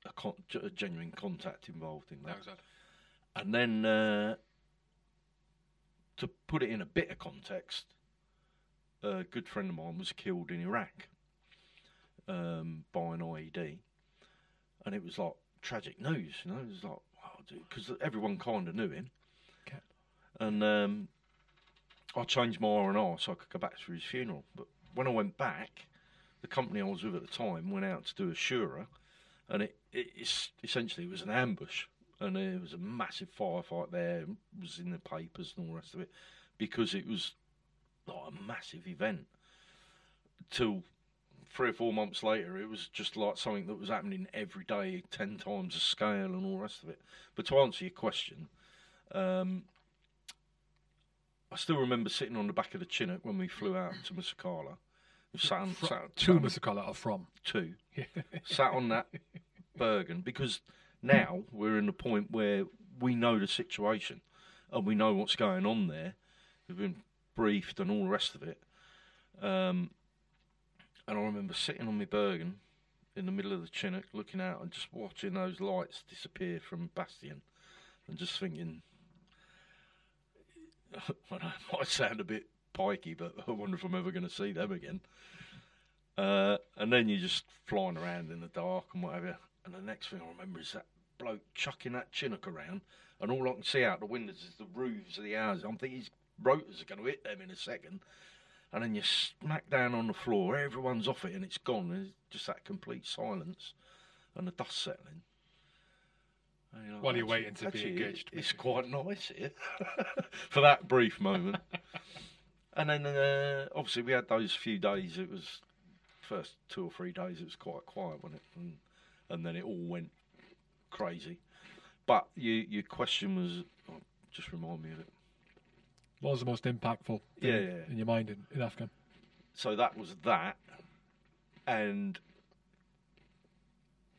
a, con- a genuine contact involved in that. That was that. And then uh, to put it in a bit of context, a good friend of mine was killed in Iraq um, by an IED, and it was like tragic news. You know, it was like wow, because everyone kind of knew him, Okay. and um, I changed my R and R so I could go back to his funeral. But when I went back, the company I was with at the time went out to do a Shura, and it, it essentially it was an ambush, and there was a massive firefight there. It was in the papers and all the rest of it, because it was like a massive event. Till three or four months later, it was just like something that was happening every day, ten times the scale and all the rest of it. But to answer your question, um, I still remember sitting on the back of the Chinook when we flew out to Musakala. Sat sat, on- Musakala or from. two, sat on that Bergen because now we're in the point where we know the situation and we know what's going on there. We've been briefed and all the rest of it. Um, and I remember sitting on my Bergen in the middle of the Chinook, looking out and just watching those lights disappear from Bastion, and just thinking, well, that might sound a bit pikey, but I wonder if I'm ever going to see them again. Uh, and then you're just flying around in the dark and whatever. And the next thing I remember is that bloke chucking that Chinook around, and all I can see out the windows is the roofs of the houses. I'm thinking his rotors are going to hit them in a second. And then you smack down on the floor, everyone's off it, and it's gone. Just that complete silence and the dust settling. Like, While you're waiting to be engaged, It's quite nice here for that brief moment. and then uh, obviously we had those few days. It was first two or three days. It was quite quiet, wasn't it? And, and then it all went crazy. But you, your question was, oh, just remind me of it. What was the most impactful thing Yeah, yeah, in your mind in, in Afghan? so that was that, and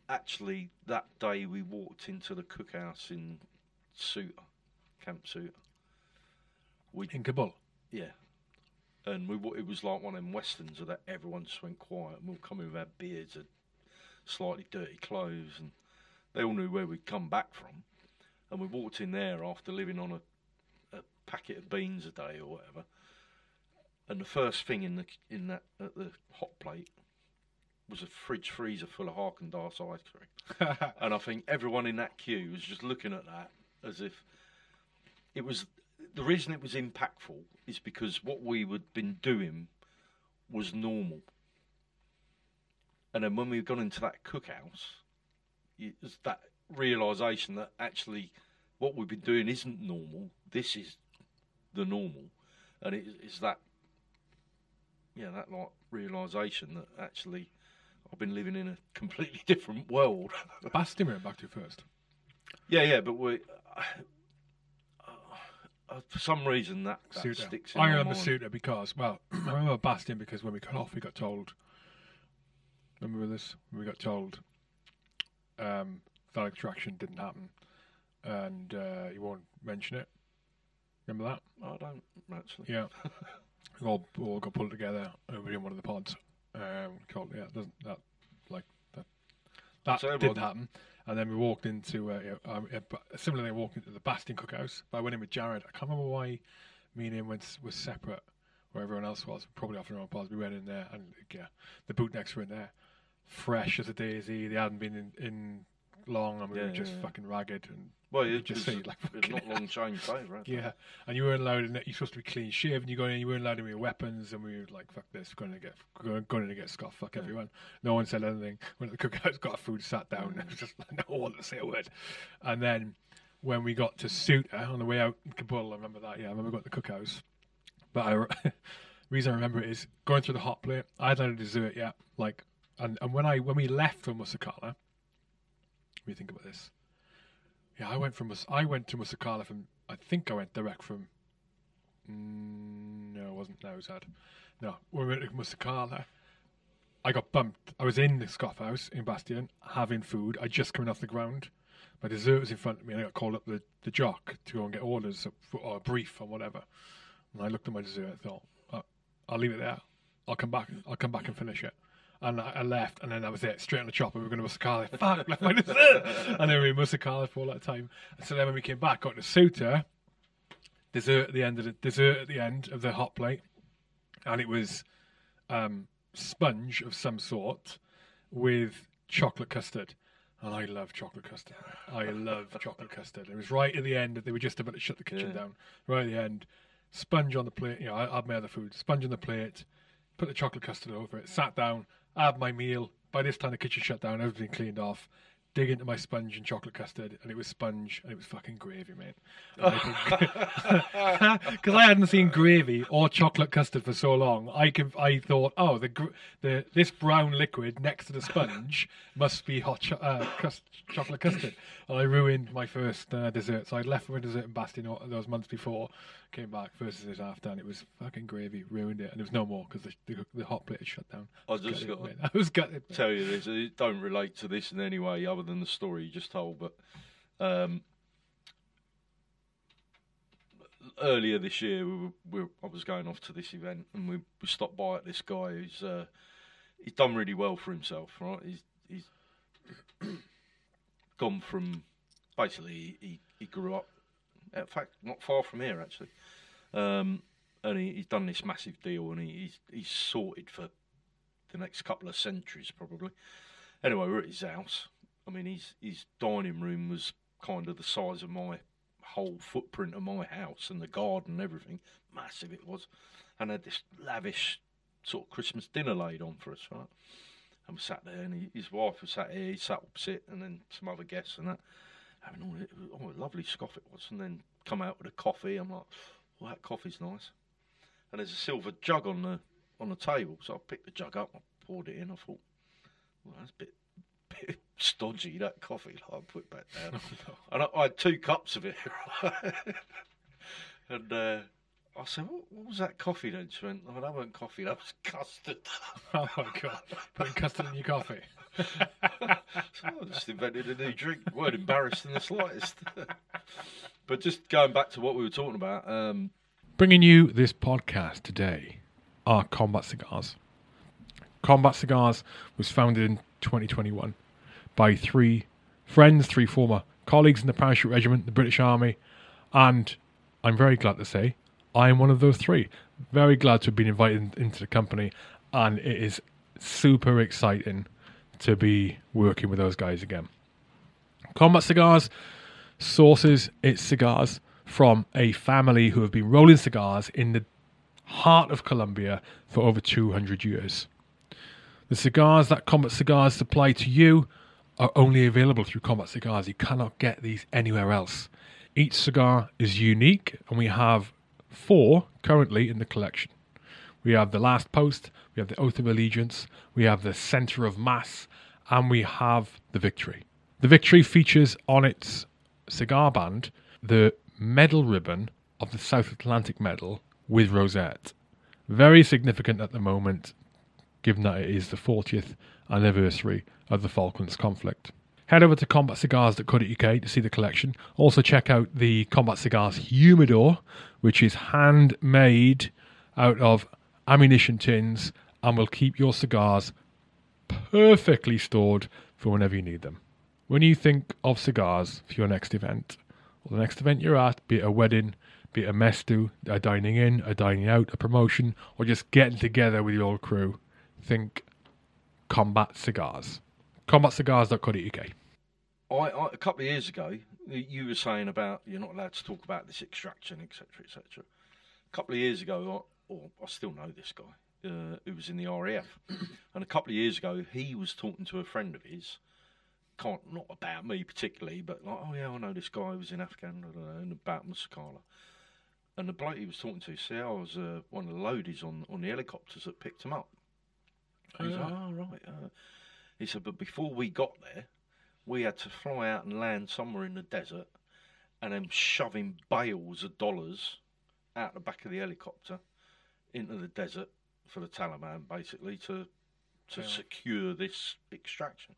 actually that day we walked into the cookhouse in Souter, Camp Souter. We In Kabul. yeah. And we it was like one of them westerns where that everyone just went quiet and we come in with our beards and slightly dirty clothes and they all knew where we'd come back from. And we walked in there after living on a, a packet of beans a day or whatever. And the first thing in the in that at the hot plate was a fridge freezer full of Häagen-Dazs ice cream. And I think everyone in that queue was just looking at that as if it was the reason it was impactful is because what we had been doing was normal. And then when we got into that cookhouse, it was that realization that actually what we've been doing isn't normal. This is the normal, and it is that yeah that like realization that actually I've been living in a completely different world. Bastion we went back to first. Yeah, yeah, but we. Uh, for some reason, that, that Souter. sticks in I remember. Souter because, well, I remember Bastion because when we got off, we got told. Remember this? We got told um, that extraction didn't happen, and uh, you won't mention it. Remember that? I don't actually. Yeah. we all, we all got pulled together over in one of the pods. Um, called, yeah, doesn't that like that? That So didn't happen. And then we walked into similarly we walked into the Bastion Cookhouse. But I went in with Jared. I can't remember why me and him went was separate where everyone else was. Probably off our own pods. We went in there and yeah, the bootnecks were in there, fresh as a daisy. They hadn't been in, in long, and we Yeah, were just yeah, yeah. fucking ragged and Well, You it just see, like, it's not long change favour. yeah, and you weren't allowed in. You're supposed to be clean shaven. You go in, you weren't allowed your weapons, and we were like, "Fuck this, we're going to get, going, going to get scuffed." Fuck everyone. No one said anything. When the cookhouse got food, sat down, was mm. just like, no one to say a word. And then when we got to Souter on the way out in Kabul, I remember that. Yeah, I remember going to the cookhouse. But I, re- reason I remember it is going through the hot plate. I hadn't had a dessert yet. Like, and, and when I when we left from Musakala, me think about this. Yeah, I went from I went to Musakala from I think I went direct from. Mm, no, it wasn't Nowzad. No, we went to Musakala, I got bumped. I was in the scoff house in Bastion having food. I just coming off the ground. My dessert was in front of me, and I got called up the, the JOC to go and get orders or a brief or whatever. And I looked at my dessert and thought, uh, I'll leave it there. I'll come back. I'll come back and finish it. And I, I left, and then that was it. Straight on the chopper. We were going to Musakala. Fuck, left my dessert. and then we were in Musakala for all that time. And so then when we came back, got to Souter, dessert at the end of the dessert at the end of the hot plate, and it was um, sponge of some sort with chocolate custard. And I love chocolate custard. I love chocolate custard. It was right at the end. They were just about to shut the kitchen Yeah. down. Right at the end, sponge on the plate. You know, I I had my other food. Sponge on the plate. Put the chocolate custard over it. Sat down. Had my meal. By this time, the kitchen shut down. Everything cleaned off. Dig into my sponge and chocolate custard, and it was sponge, and it was fucking gravy, mate. Because I hadn't seen gravy or chocolate custard for so long, I can, I thought, oh, the the this brown liquid next to the sponge must be hot cho- uh, cus- chocolate custard. And I ruined my first uh, dessert. So I left my dessert in Bastion those months before, came back first dessert after, and it was fucking gravy. Ruined it, and there was no more because the, the the hot plate had shut down. I just got to. I was gutted. mate. tell you this. It don't relate to this in any way other than the story you just told. But um, earlier this year, we were, we were, I was going off to this event, and we, we stopped by at this guy who's uh, he's done really well for himself. Right, he's he's gone from basically he, he grew up. In fact, not far from here actually. Um, and he, he's done this massive deal, and he, he's he's sorted for the next couple of centuries probably. Anyway, we're at his house. I mean, his his dining room was kind of the size of my whole footprint of my house and the garden and everything. Massive it was, and had this lavish sort of Christmas dinner laid on for us, right? And we sat there, and he, his wife was sat here, he sat opposite, and then some other guests and that. Having all it, oh, a lovely scoff it was, and then come out with a coffee. I'm like, well, that coffee's nice. And there's a silver jug on the on the table, so I picked the jug up, I poured it in. I thought, well, that's a bit, bit stodgy that coffee. Like, I put it back down, and I, I had two cups of it, and uh, I said, what, what was that coffee then? She went, oh, that wasn't coffee, that was custard. Oh my god, putting custard in your coffee. So I just invented a new drink. weren't embarrassed in the slightest. but just going back to what we were talking about, um, Bringing you this podcast today are Combat Cigars. Combat Cigars was founded in 2021 by three friends, three former colleagues in the Parachute Regiment, the British Army, and I'm very glad to say I am one of those three. Very glad to have been invited into the company, and it is super exciting to be working with those guys again. Combat Cigars sources its cigars from a family who have been rolling cigars in the heart of Colombia for over 200 years. The cigars that Combat Cigars supply to you are only available through Combat Cigars. You cannot get these anywhere else. Each cigar is unique, and we have four currently in the collection. We have the Last Post, we have the Oath of Allegiance, we have the Center of Mass, and we have the Victory. The Victory features on its cigar band the medal ribbon of the South Atlantic Medal with rosette. Very significant at the moment, given that it is the 40th anniversary of the Falklands conflict. Head over to combatcigars.co.uk to see the collection. Also, check out the Combat Cigars Humidor, which is handmade out of ammunition tins and will keep your cigars perfectly stored for whenever you need them. When you think of cigars for your next event, or the next event you're at, be it a wedding, be it a mess do, a dining in, a dining out, a promotion, or just getting together with your old crew, think Combat Cigars. CombatCigars.co.uk. I, I, a couple of years ago, you were saying about you're not allowed to talk about this extraction, etc., etc. A couple of years ago, or I still know this guy uh, who was in the RAF, and a couple of years ago, he was talking to a friend of his. Can't not about me particularly, but like, oh yeah, I know this guy who was in Afghan and about Musakala. And the bloke he was talking to said, I was uh, one of the loadies on on the helicopters that picked him up. And he's Oh, like, yeah. oh right. Uh, he said, but before we got there, we had to fly out and land somewhere in the desert and then shoving bales of dollars out the back of the helicopter into the desert for the Taliban, basically, to to Yeah. secure this extraction.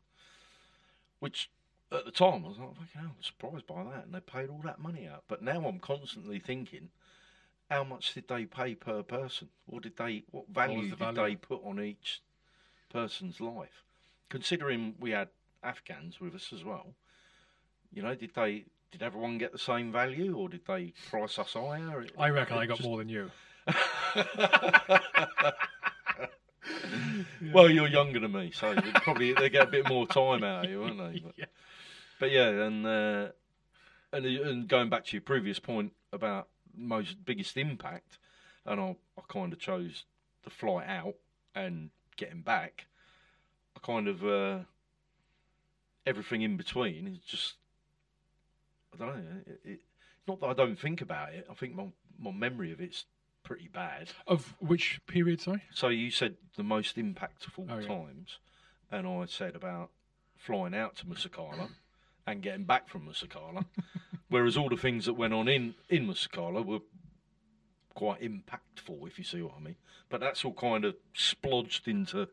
Which at the time I was like, "Fucking hell, I'm surprised by that, and they paid all that money out. But now I'm constantly thinking, how much did they pay per person, What did they what value the did value? they put on each person's life? Considering we had Afghans with us as well, you know, did they did everyone get the same value, or did they price us higher? It- I reckon I got just- more than you. Well, you're younger than me, so probably they get a bit more time out of you, won't they? But Yeah. but yeah, and uh, and and going back to your previous point about most biggest impact, and I I kind of chose the flight out and getting back. I kind of uh, everything in between is just I don't know. It, it, not that I don't think about it. I think my my memory of it's pretty bad. Of which period, sorry? So you said the most impactful Oh, yeah. times, and I said about flying out to Musakala and getting back from Musakala, whereas all the things that went on in in Musakala were quite impactful, if you see what I mean. But that's all kind of splodged into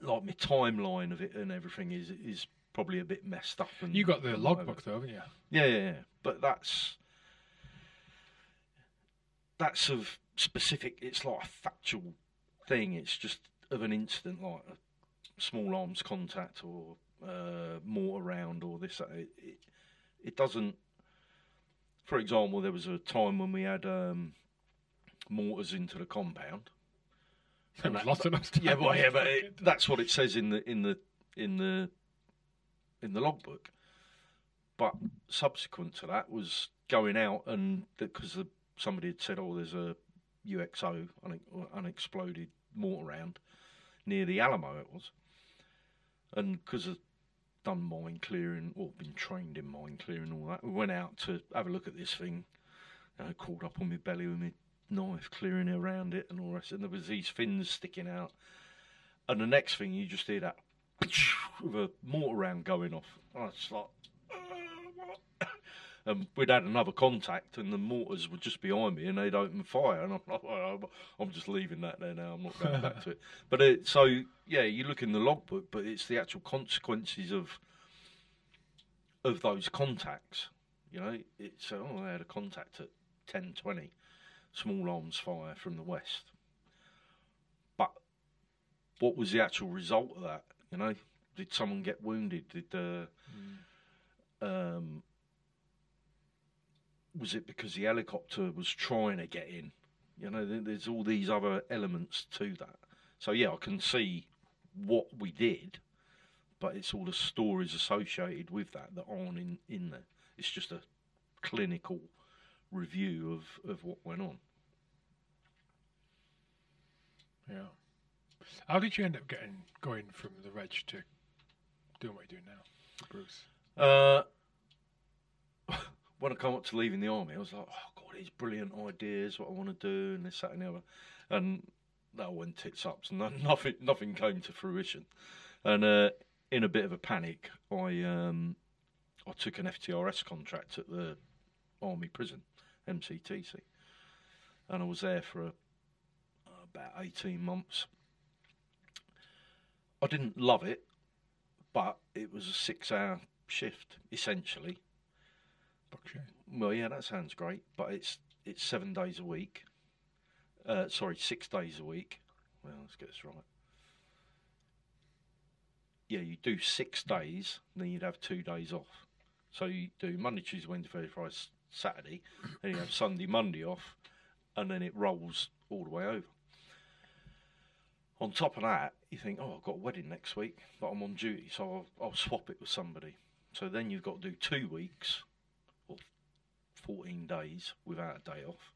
like my timeline of it and everything is is probably a bit messed up. And You got the logbook though, haven't you? Yeah, yeah, yeah. But that's that's of specific. It's like a factual thing. It's just of an incident, like a small arms contact or uh, mortar round or this. It, it, it doesn't. For example, there was a time when we had um, mortars into the compound. There was that- lots of those Yeah, well, yeah, but it, that's what it says in the in the in the in the logbook. But subsequent to that was going out and because the, somebody had said, "Oh, there's a UXO une, unexploded mortar round near the Alamo." It was, and because of done mine clearing or been trained in mine clearing and all that, we went out to have a look at this thing. You crawled up on my belly with my knife, clearing around it and all rest. And there was these fins sticking out. And the next thing you just hear that with a mortar round going off. And I was like? And we'd had another contact, and the mortars were just behind me, and they'd opened fire, and I'm like, well, I'm, just leaving that there now. I'm not going back to it. But it, so yeah, you look in the logbook, but it's the actual consequences of of those contacts. You know, it's oh, I had a contact at ten twenty, small arms fire from the west. But what was the actual result of that? You know, did someone get wounded? Did uh, um, was it because the helicopter was trying to get in? You know, there's all these other elements to that. So yeah, I can see what we did, but it's all the stories associated with that that aren't in, in there. It's just a clinical review of, of what went on. Yeah. How did you end up getting going from the reg to doing what you're doing now, Bruce? Uh, when I come up to leaving the army, I was like, oh god, these brilliant ideas, what I want to do, and this, that, and the other, and that all went tits up. So no, nothing, nothing came to fruition. And uh, in a bit of a panic, I um, I took an FTRS contract at the army prison, MCTC, and I was there for a, about eighteen months. I didn't love it, but it was a six-hour shift essentially. Well, yeah, that sounds great, but it's it's seven days a week. Uh, sorry, six days a week. Well, let's get this right. Yeah, you do six days, then you'd have two days off. So you do Monday, Tuesday, Wednesday, Thursday, Friday, Saturday, then you have Sunday, Monday off, and then it rolls all the way over. On top of that, you think, oh, I've got a wedding next week, but I'm on duty, so I'll, I'll swap it with somebody. So then you've got to do two weeks 14 days without a day off.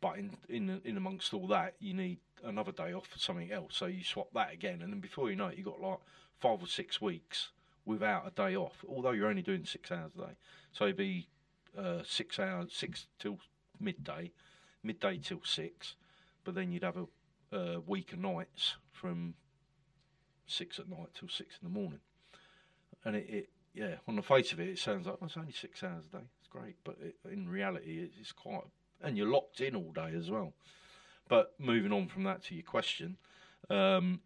But in, in in amongst all that, you need another day off for something else. So you swap that again, and then before you know it, you've got like five or six weeks without a day off. Although you're only doing six hours a day, so it'd be uh, six hours, six till midday, midday till six. But then you'd have a, week of nights from six at night till six in the morning, and it, it yeah, on the face of it, it sounds like oh, it's only six hours a day. It's great, but it, in reality, it, it's quite, and you're locked in all day as well. But moving on from that to your question, um,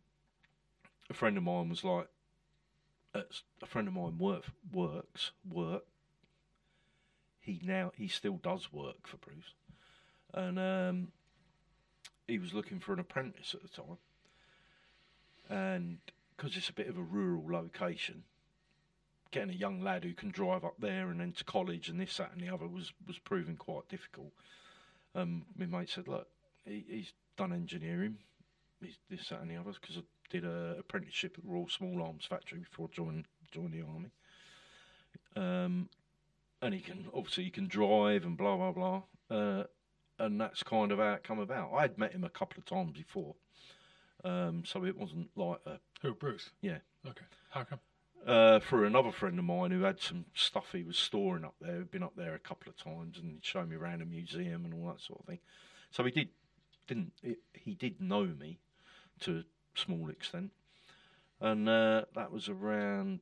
a friend of mine was like, a friend of mine work, works work. He now he still does work for Bruce, and um, he was looking for an apprentice at the time, and because it's a bit of a rural location, getting a young lad who can drive up there and then to college and this, that, and the other was was proving quite difficult. Um, my mate said, "Look, he, he's done engineering, he's this, that, and the other." because I did an apprenticeship at the Royal Small Arms Factory before I joined joined the army. Um, and he can obviously he can drive and blah blah blah, uh, and that's kind of how it come about. I'd met him a couple of times before, um, so it wasn't like a Who, Bruce? Yeah. Okay. How come? Uh, for another friend of mine who had some stuff he was storing up there. He'd been up there a couple of times and he'd show me around a museum and all that sort of thing. So he did didn't it, he did know me to a small extent, and uh, that was around.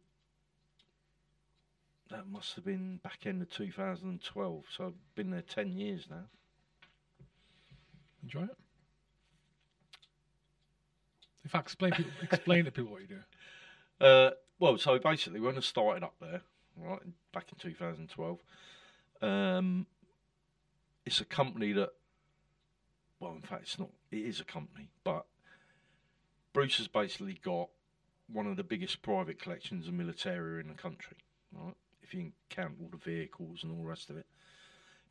That must have been back end of 2012. So I've been there 10 years now. Enjoy it. In fact, explain explain to people what you do. Uh, well, so basically, when I started up there, right, back in 2012, um, it's a company that, well, in fact, it's not, it is a company, but Bruce has basically got one of the biggest private collections of militaria in the country, right? If you can count all the vehicles and all the rest of it.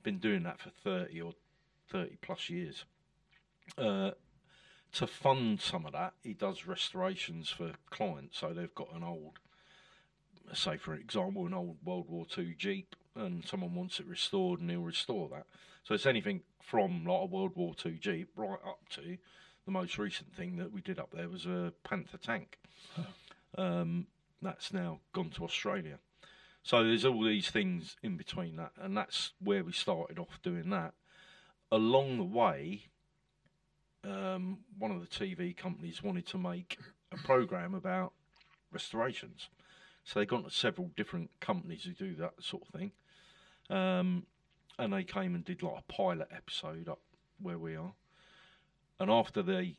Been doing that for 30 or 30 plus years. Uh, to fund some of that, he does restorations for clients. So they've got an old, say for example, an old World War II Jeep, and someone wants it restored, and he'll restore that. So it's anything from like a World War II Jeep right up to the most recent thing that we did up there was a Panther tank. Um, that's now gone to Australia. So there's all these things in between that, and that's where we started off doing that. Along the way, um, one of the TV companies wanted to make a program about restorations. So they got to several different companies who do that sort of thing. Um, and they came and did like a pilot episode up where we are. And after they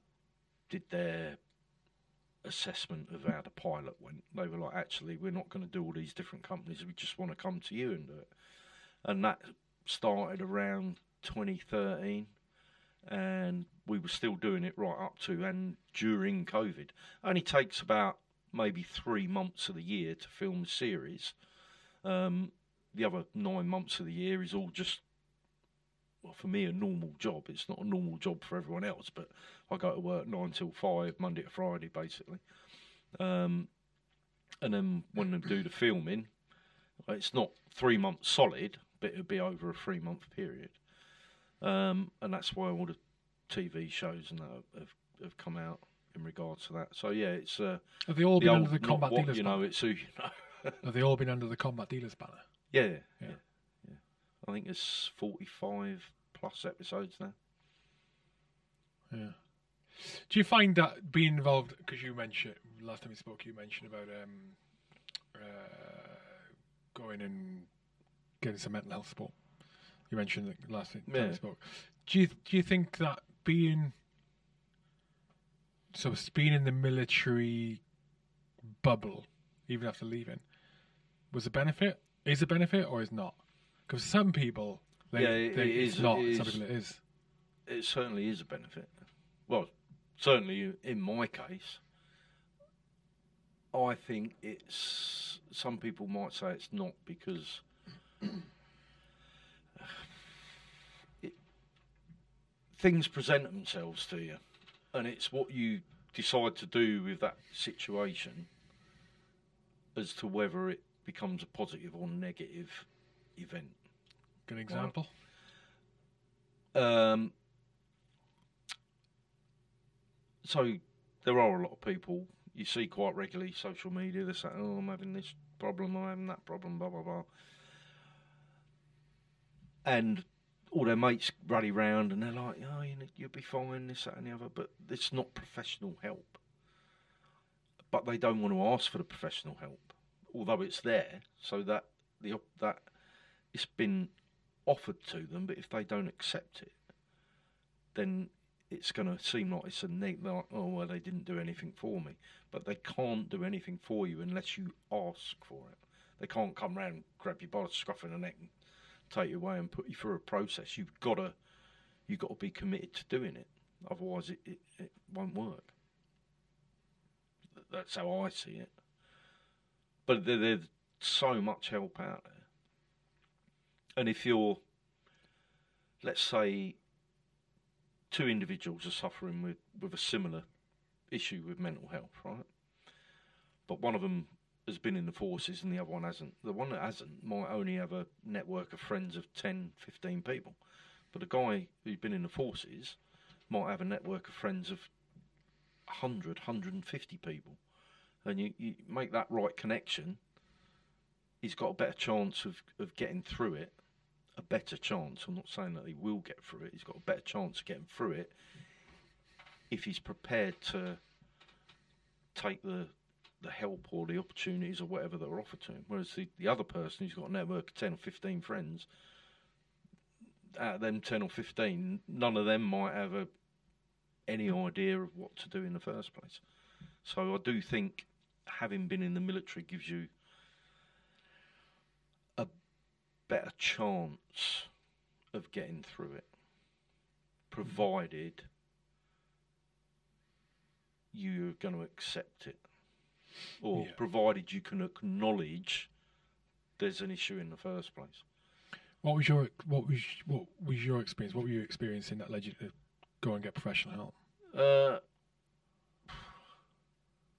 did their assessment of how the pilot went, they were like, actually, we're not going to do all these different companies. We just want to come to you and do it. And that started around 2013. And we were still doing it right up to and during COVID. Only takes about maybe three months of the year to film a series. Um, the other nine months of the year is all just well for me a normal job. It's not a normal job for everyone else, but I go to work nine till five, Monday to Friday, basically. Um, and then when they do the filming, it's not three months solid, but it'll be over a three month period. Um, and that's why all the TV shows and that have, have come out in regards to that. So yeah, it's uh, Have they all the been old under the combat what dealers you banner? know, it's who you know. Have they all been under the combat dealers banner? Yeah, yeah, Yeah. yeah, I think there's 45 plus episodes now. Yeah. Do you find that being involved? Because you mentioned last time we spoke, you mentioned about um, uh, going and getting some mental health support. You mentioned that last time Yeah. spoke. Do you do you think that being so being in the military bubble, even after leaving, was a benefit? Is a benefit or is not? Because some people, they, Yeah, it- they, it it's is- not. it Some is. people it is. It certainly is a benefit. Well, certainly in my case, I think it's. Some people might say it's not because things present themselves to you, and it's what you decide to do with that situation as to whether it becomes a positive or negative event. Good example. Um, so there are a lot of people you see quite regularly social media. They say, "Oh, I'm having this problem. I'm having that problem." Blah blah blah. And all their mates rally round and they're like, "Oh, you know, you'll be fine." This, that, and the other. But it's not professional help. But they don't want to ask for the professional help, although it's there. So that the that it's been offered to them, but if they don't accept it, then it's going to seem like it's a neat, like, oh well, they didn't do anything for me, but they can't do anything for you unless you ask for it. They can't come round grab you by the scruff of the neck and take you away and put you through a process. You've got to, you've got to be committed to doing it. Otherwise, it, it, it won't work. That's how I see it. But there, there's so much help out there. And if you're, let's say, two individuals are suffering with, with a similar issue with mental health, right? But one of them has been in the forces and the other one hasn't. The one that hasn't might only have a network of friends of 10, 15 people. But a guy who's been in the forces might have a network of friends of 100, 150 people. And you, you make that right connection, he's got a better chance of, of getting through it. A better chance. I'm not saying that he will get through it. He's got a better chance of getting through it if he's prepared to take the the help or the opportunities or whatever that are offered to him. Whereas the, the other person who's got a network of 10 or 15 friends, out of them 10 or 15, none of them might have a, any idea of what to do in the first place. So I do think having been in the military gives you a better chance of getting through it, provided you're going to accept it, or Yeah. provided you can acknowledge there's an issue in the first place. What was your what was what was your experience? What were you experiencing that led you to go and get professional help? Uh,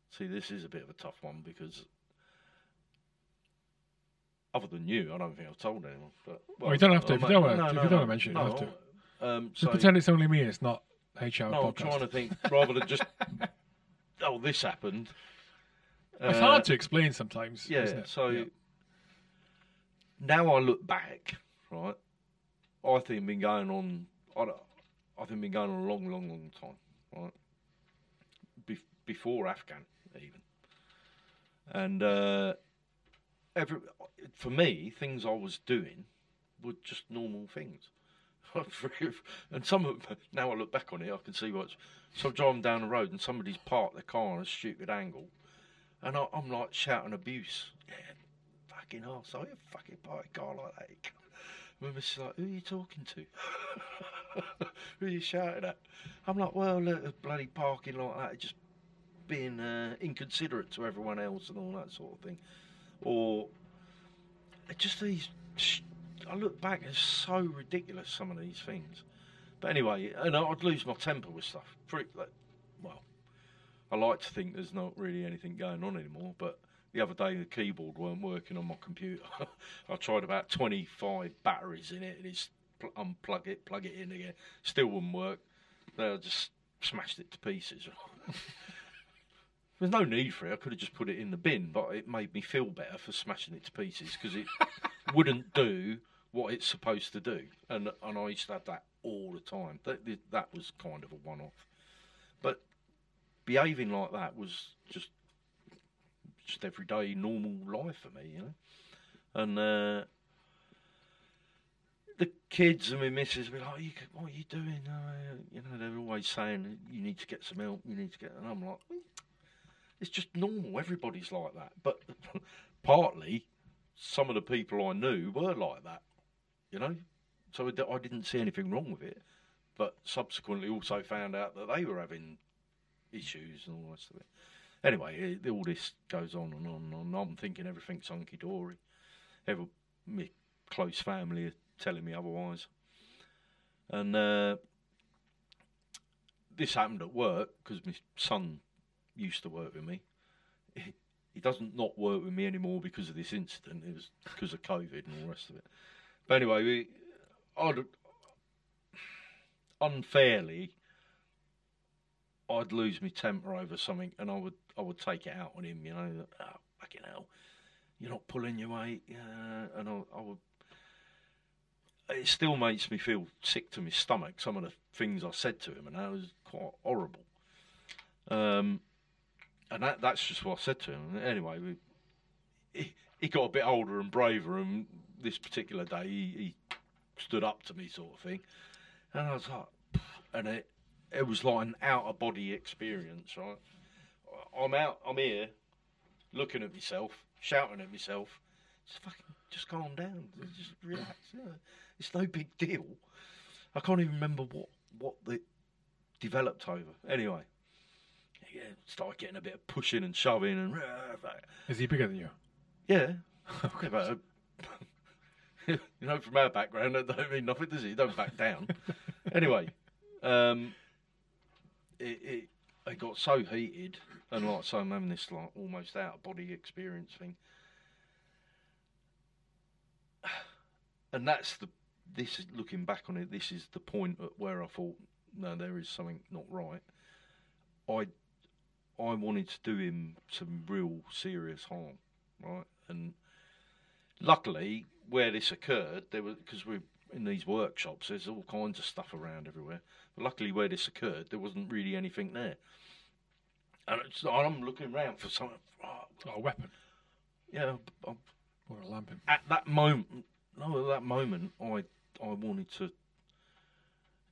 see, this is a bit of a tough one because, other than you, I don't think I've told anyone. But Well, you don't have to. If you don't no, if you don't no, mention it, you have Um, Just so, pretend it's only me. It's not HR no, I'm trying to think rather than just, oh, this happened. It's Uh, hard to explain sometimes. Yeah. isn't it? So Yeah. now I look back, right? I think been going on. I, don't- I think been going on a long, long, long time, right? Be- before Afghan, even. And uh, every for me, things I was doing were just normal things. and some of now I look back on it, I can see what's. So I'm driving down the road and somebody's parked their car on a stupid angle, and I, I'm like shouting abuse. Yeah, fucking arsehole, you fucking a car like that. My missus like, who are you talking to? who are you shouting at? I'm like, well, look, bloody parking like that, just being uh, inconsiderate to everyone else and all that sort of thing. Or just these. I look back, it's so ridiculous, some of these things. But anyway, and I'd lose my temper with stuff. Pretty, like, well, I like to think there's not really anything going on anymore, but the other day the keyboard weren't working on my computer. I tried about 25 batteries in it and it's unplug it, plug it in again. Still wouldn't work. Then I just smashed it to pieces. There's no need for it. I could have just put it in the bin, but it made me feel better for smashing it to pieces because it wouldn't do what it's supposed to do. And and I used to have that all the time. That that was kind of a one-off. But behaving like that was just just everyday normal life for me, you know. And uh, the kids and my missus were like, "What are you doing?" Uh, you know, they're always saying you need to get some help. You need to get, and I'm like, it's just normal. Everybody's like that. But partly, some of the people I knew were like that, you know. So I didn't see anything wrong with it. But subsequently, also found out that they were having issues and all the rest of it. Anyway, it, all this goes on and on and on. I'm thinking everything's hunky dory. Every my close family are telling me otherwise. And uh, this happened at work because my son used to work with me. He, he doesn't not work with me anymore because of this incident. It was because of COVID and all the rest of it. But anyway, we, I'd unfairly I'd lose my temper over something, and I would I would take it out on him. You know, oh, fucking hell, you're not pulling your weight, uh, and I, I would. It still makes me feel sick to my stomach. Some of the things I said to him, and that was quite horrible. Um, and that that's just what I said to him. Anyway, we, he, he got a bit older and braver, and this particular day he, he stood up to me, sort of thing, and I was like, and it it was like an out of body experience, right? I'm out, I'm here, looking at myself, shouting at myself. Just fucking, just calm down, just relax. Yeah. It's no big deal. I can't even remember what what the developed over. Anyway, yeah, started getting a bit of pushing and shoving and. Is he bigger than you? Yeah. okay, but, uh, you know, from our background, that don't mean nothing, does it? You don't back down. anyway, um, it, it, it got so heated, and like so, I'm having this like almost out of body experience thing. And that's the this is looking back on it. This is the point at where I thought, no, there is something not right. I I wanted to do him some real serious harm, right? And luckily, where this occurred, there was because we're in these workshops. There's all kinds of stuff around everywhere. But luckily, where this occurred, there wasn't really anything there. And I'm looking around for something. Oh, a weapon. Yeah, I'm, or a lamp. At that moment, no, at that moment, I I wanted to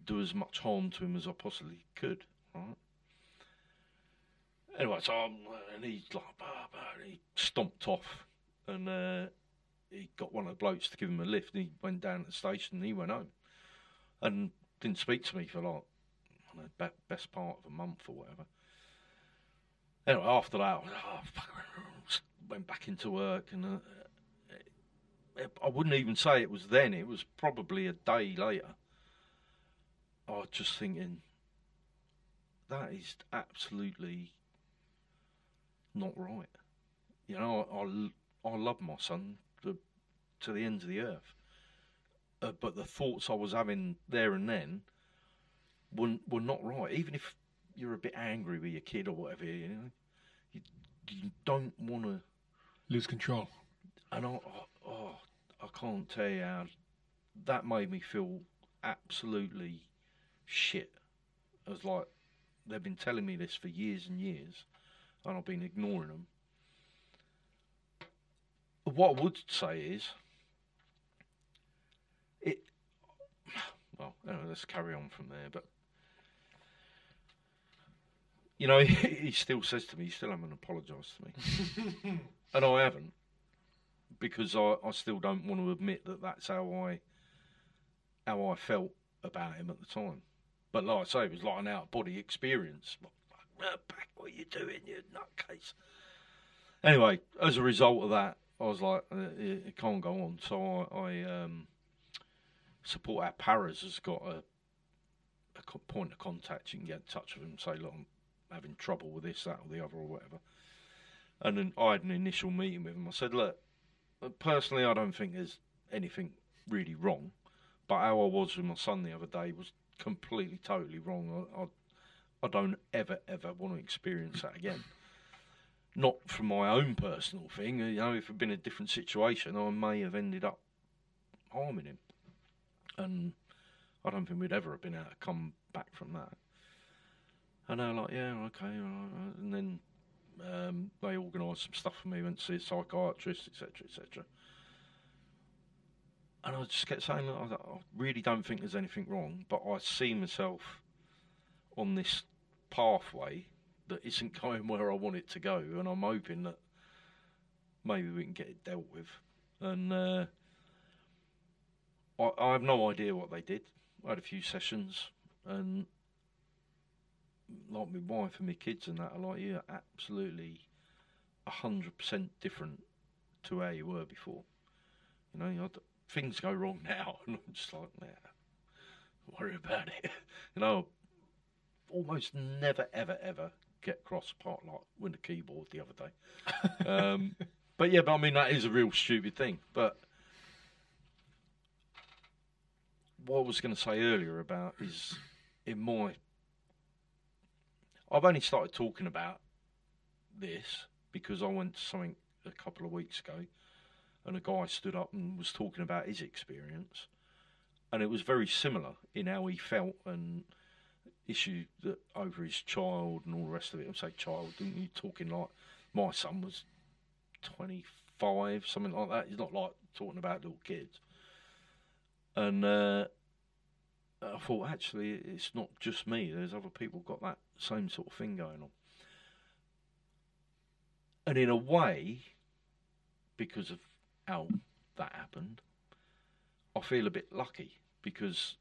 do as much harm to him as I possibly could. Right. Anyway, so I'm, and he's like, bah, bah, and he stomped off, and uh, he got one of the blokes to give him a lift. And he went down to the station, and he went home, and didn't speak to me for like know, best part of a month or whatever. Anyway, after that, I oh, fuck, went back into work, and uh, I wouldn't even say it was then. It was probably a day later. I was just thinking, that is absolutely not right. You know, I, I, I love my son to, to the ends of the earth. Uh, but the thoughts I was having there and then were, were not right. Even if you're a bit angry with your kid or whatever, you know, you, you don't want to lose control. And I, oh, I can't tell you how that made me feel absolutely shit. I was like, they've been telling me this for years and years, and I've been ignoring them. What I would say is, it. well, anyway, let's carry on from there. But you know, he, he still says to me, "You still haven't apologised to me," and I haven't because I, I still don't want to admit that that's how I how I felt about him at the time. But like I say, it was like an out of body experience. Back, what are you doing, you nutcase? Anyway, as a result of that, I was like, uh, it, it can't go on. So I, I um, support our paras has got a, a point of contact. You can get in touch with them say, look, I'm having trouble with this, that, or the other, or whatever. And then I had an initial meeting with him. I said, look, personally, I don't think there's anything really wrong. But how I was with my son the other day was completely, totally wrong. I, I, I don't ever, ever want to experience that again. Not from my own personal thing. You know, if it had been a different situation, I may have ended up harming him. And I don't think we'd ever have been able to come back from that. And they're like, yeah, okay. all right." And then um, they organised some stuff for me, went to see a psychiatrist, etc., etc. And I just kept saying, I really don't think there's anything wrong, but I see myself on this pathway that isn't going where I want it to go, and I'm hoping that maybe we can get it dealt with. And uh, I, I have no idea what they did. I had a few sessions, and like my wife and my kids and that are like, you're absolutely a hundred percent different to how you were before. You know, things go wrong now, and I'm just like, nah, worry about it. you know, almost never, ever, ever get cross apart like with the keyboard the other day. um, but yeah, but I mean that is a real stupid thing. But what I was going to say earlier about is in my I've only started talking about this because I went to something a couple of weeks ago and a guy stood up and was talking about his experience and it was very similar in how he felt and issue that over his child and all the rest of it. I say child, didn't you talking like my son was twenty five, something like that. He's not like talking about little kids. And uh, I thought actually it's not just me. There's other people got that same sort of thing going on. And in a way, because of how that happened, I feel a bit lucky because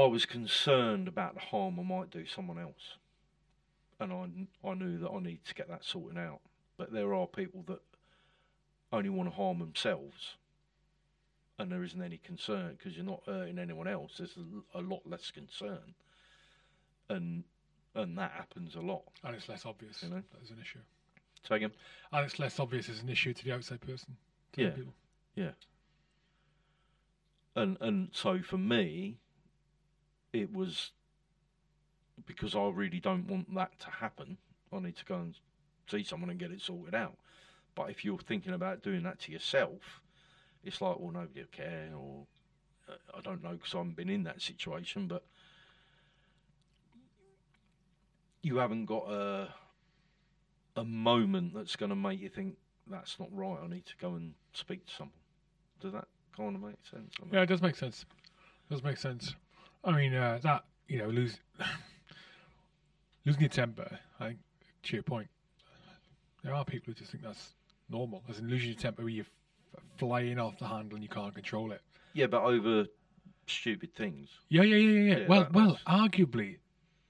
I was concerned about the harm I might do someone else, and I I knew that I need to get that sorted out. But there are people that only want to harm themselves, and there isn't any concern because you're not hurting anyone else. There's a, a lot less concern, and and that happens a lot. And it's less obvious You know? that there's an issue. So again, And it's less obvious as an issue to the outside person. Yeah. people. and and so for me, it was because I really don't want that to happen. I need to go and see someone and get it sorted out. But if you're thinking about doing that to yourself, it's like, well, nobody will care, or uh, I don't know because I haven't been in that situation, but you haven't got a a moment that's going to make you think that's not right. I need to go and speak to someone. Does that kind of make sense? I mean, Yeah, it does make sense. It does make sense. I mean, uh, that, you know, lose, losing your temper, I think, to your point, there are people who just think that's normal. As in losing your temper where you're f- flying off the handle and you can't control it. Yeah, but over stupid things. Yeah, yeah, yeah, yeah. yeah. Well, well, that's- arguably,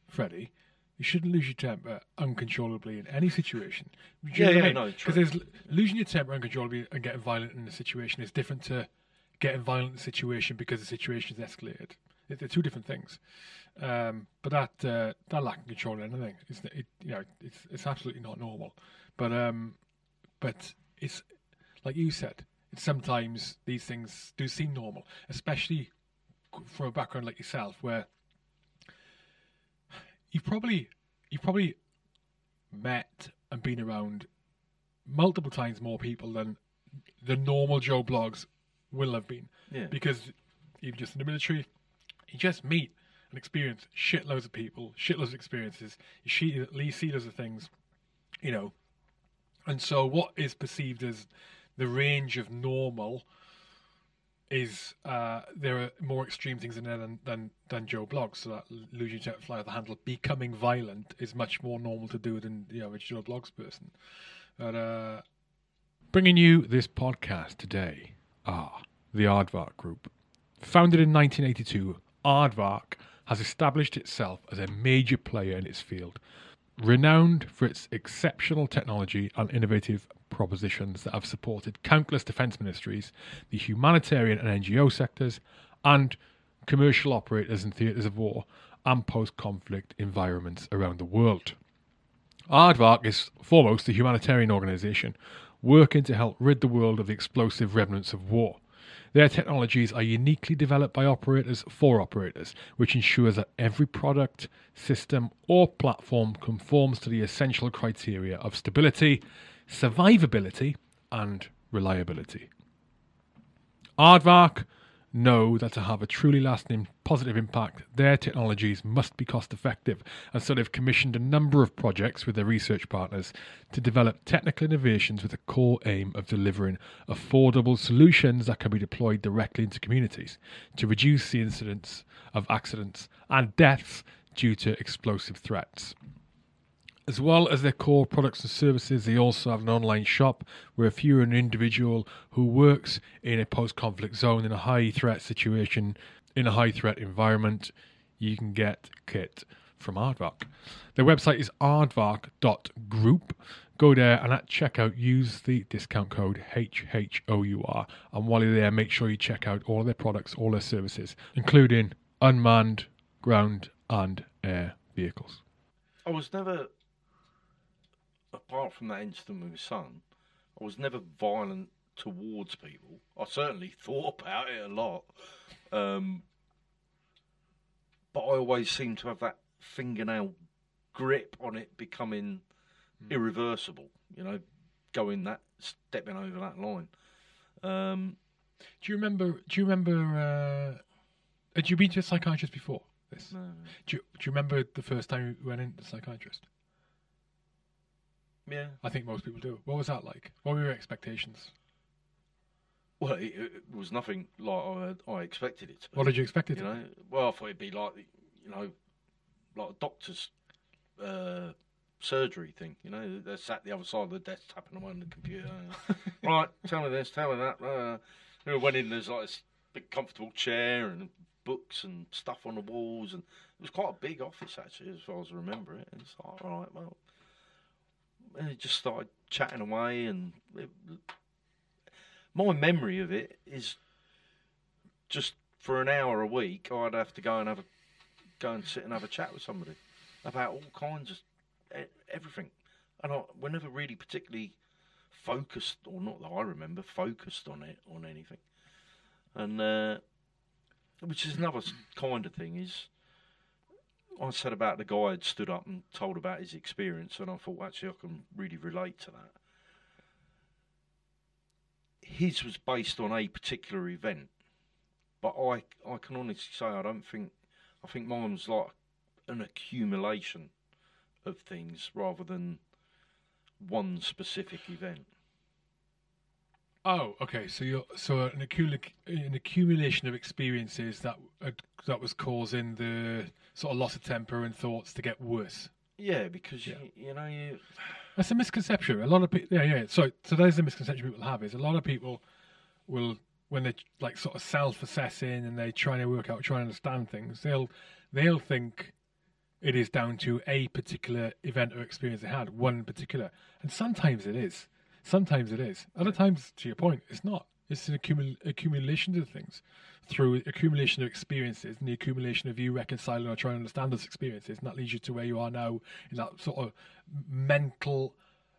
Freddie, you shouldn't lose your temper uncontrollably in any situation. Do you Yeah, know yeah, I mean? no, Because there's losing your temper uncontrollably and getting violent in a situation is different to getting violent in a situation because the situation is escalated. They're two different things. Um, but that uh, that lack of control of anything, it's it, you know, it's it's absolutely not normal. But um, but it's like you said, it's sometimes these things do seem normal, especially from a background like yourself, where you've probably you've probably met and been around multiple times more people than the normal Joe Bloggs will have been. Yeah. Because even just in the military, you just meet and experience shitloads of people, shitloads of experiences, you see, you see loads of things, you know. And so what is perceived as the range of normal is uh, there are more extreme things in there than than, than Joe Bloggs. So that losing to fly off the handle, becoming violent, is much more normal to do than the average Joe Bloggs person. But uh, bringing you this podcast today are the Aardvark Group, founded in 1982. Aardvark has established itself as a major player in its field, renowned for its exceptional technology and innovative propositions that have supported countless defence ministries, the humanitarian and NGO sectors, and commercial operators in theatres of war and post conflict environments around the world. Aardvark is foremost a humanitarian organisation working to help rid the world of the explosive remnants of war. Their technologies are uniquely developed by operators for operators, which ensures that every product, system, or platform conforms to the essential criteria of stability, survivability, and reliability. Aardvark know that to have a truly lasting positive impact, their technologies must be cost effective, and so they've commissioned a number of projects with their research partners to develop technical innovations with the core aim of delivering affordable solutions that can be deployed directly into communities to reduce the incidence of accidents and deaths due to explosive threats. As well as their core products and services, they also have an online shop where if you're an individual who works in a post conflict zone in a high threat situation, in a high threat environment, you can get kit from Aardvark. Their website is aardvark.group. Go there and at checkout use the discount code HHOUR. And while you're there, make sure you check out all of their products, all their services, including unmanned ground and air vehicles. I was never, apart from that incident with my son, I was never violent towards people. I certainly thought about it a lot. Um, but I always seemed to have that fingernail grip on it becoming irreversible, you know, going that, stepping over that line. Um, Do you remember? Do you remember? Uh, had you been to a psychiatrist before this? no, Do you, do you remember the first time you went into the psychiatrist? Yeah. I think most people do. What was that like? What were your expectations? Well, it, it was nothing like I, I expected it to be. What did you expect it you to? be? know, well, I thought it'd be like, you know, like a doctor's uh, surgery thing. You know, they're sat the other side of the desk tapping away on the computer. right, tell me this, tell me that. Uh, know, went in, there's like this big comfortable chair and books and stuff on the walls, and it was quite a big office actually, as far as I remember it. And it's like, all right, well, and just started chatting away, and it, my memory of it is just for an hour a week, I'd have to go and have a go and sit and have a chat with somebody about all kinds of everything, and I, we're never really particularly focused, or not that I remember, focused on it on anything, and uh, which is another kind of thing is. I said about the guy had stood up and told about his experience, and I thought actually I can really relate to that. His was based on a particular event, but I I can honestly say I don't think I think mine was like an accumulation of things rather than one specific event. Oh, okay. So you're so an accumula- an accumulation of experiences that uh, that was causing the sort of loss of temper and thoughts to get worse. Yeah, because Yeah. You, you know you That's a misconception. A lot of people, yeah, yeah. So, so that is a misconception people have. Is a lot of people will, when they're like sort of self-assessing and they're trying to work out, trying to understand things, they'll they'll think it is down to a particular event or experience they had, one particular, and sometimes it is. Sometimes it is. Other times, to your point, it's not. It's an accumul- accumulation of things through accumulation of experiences and the accumulation of you reconciling or trying to understand those experiences, and that leads you to where you are now in that sort of mental,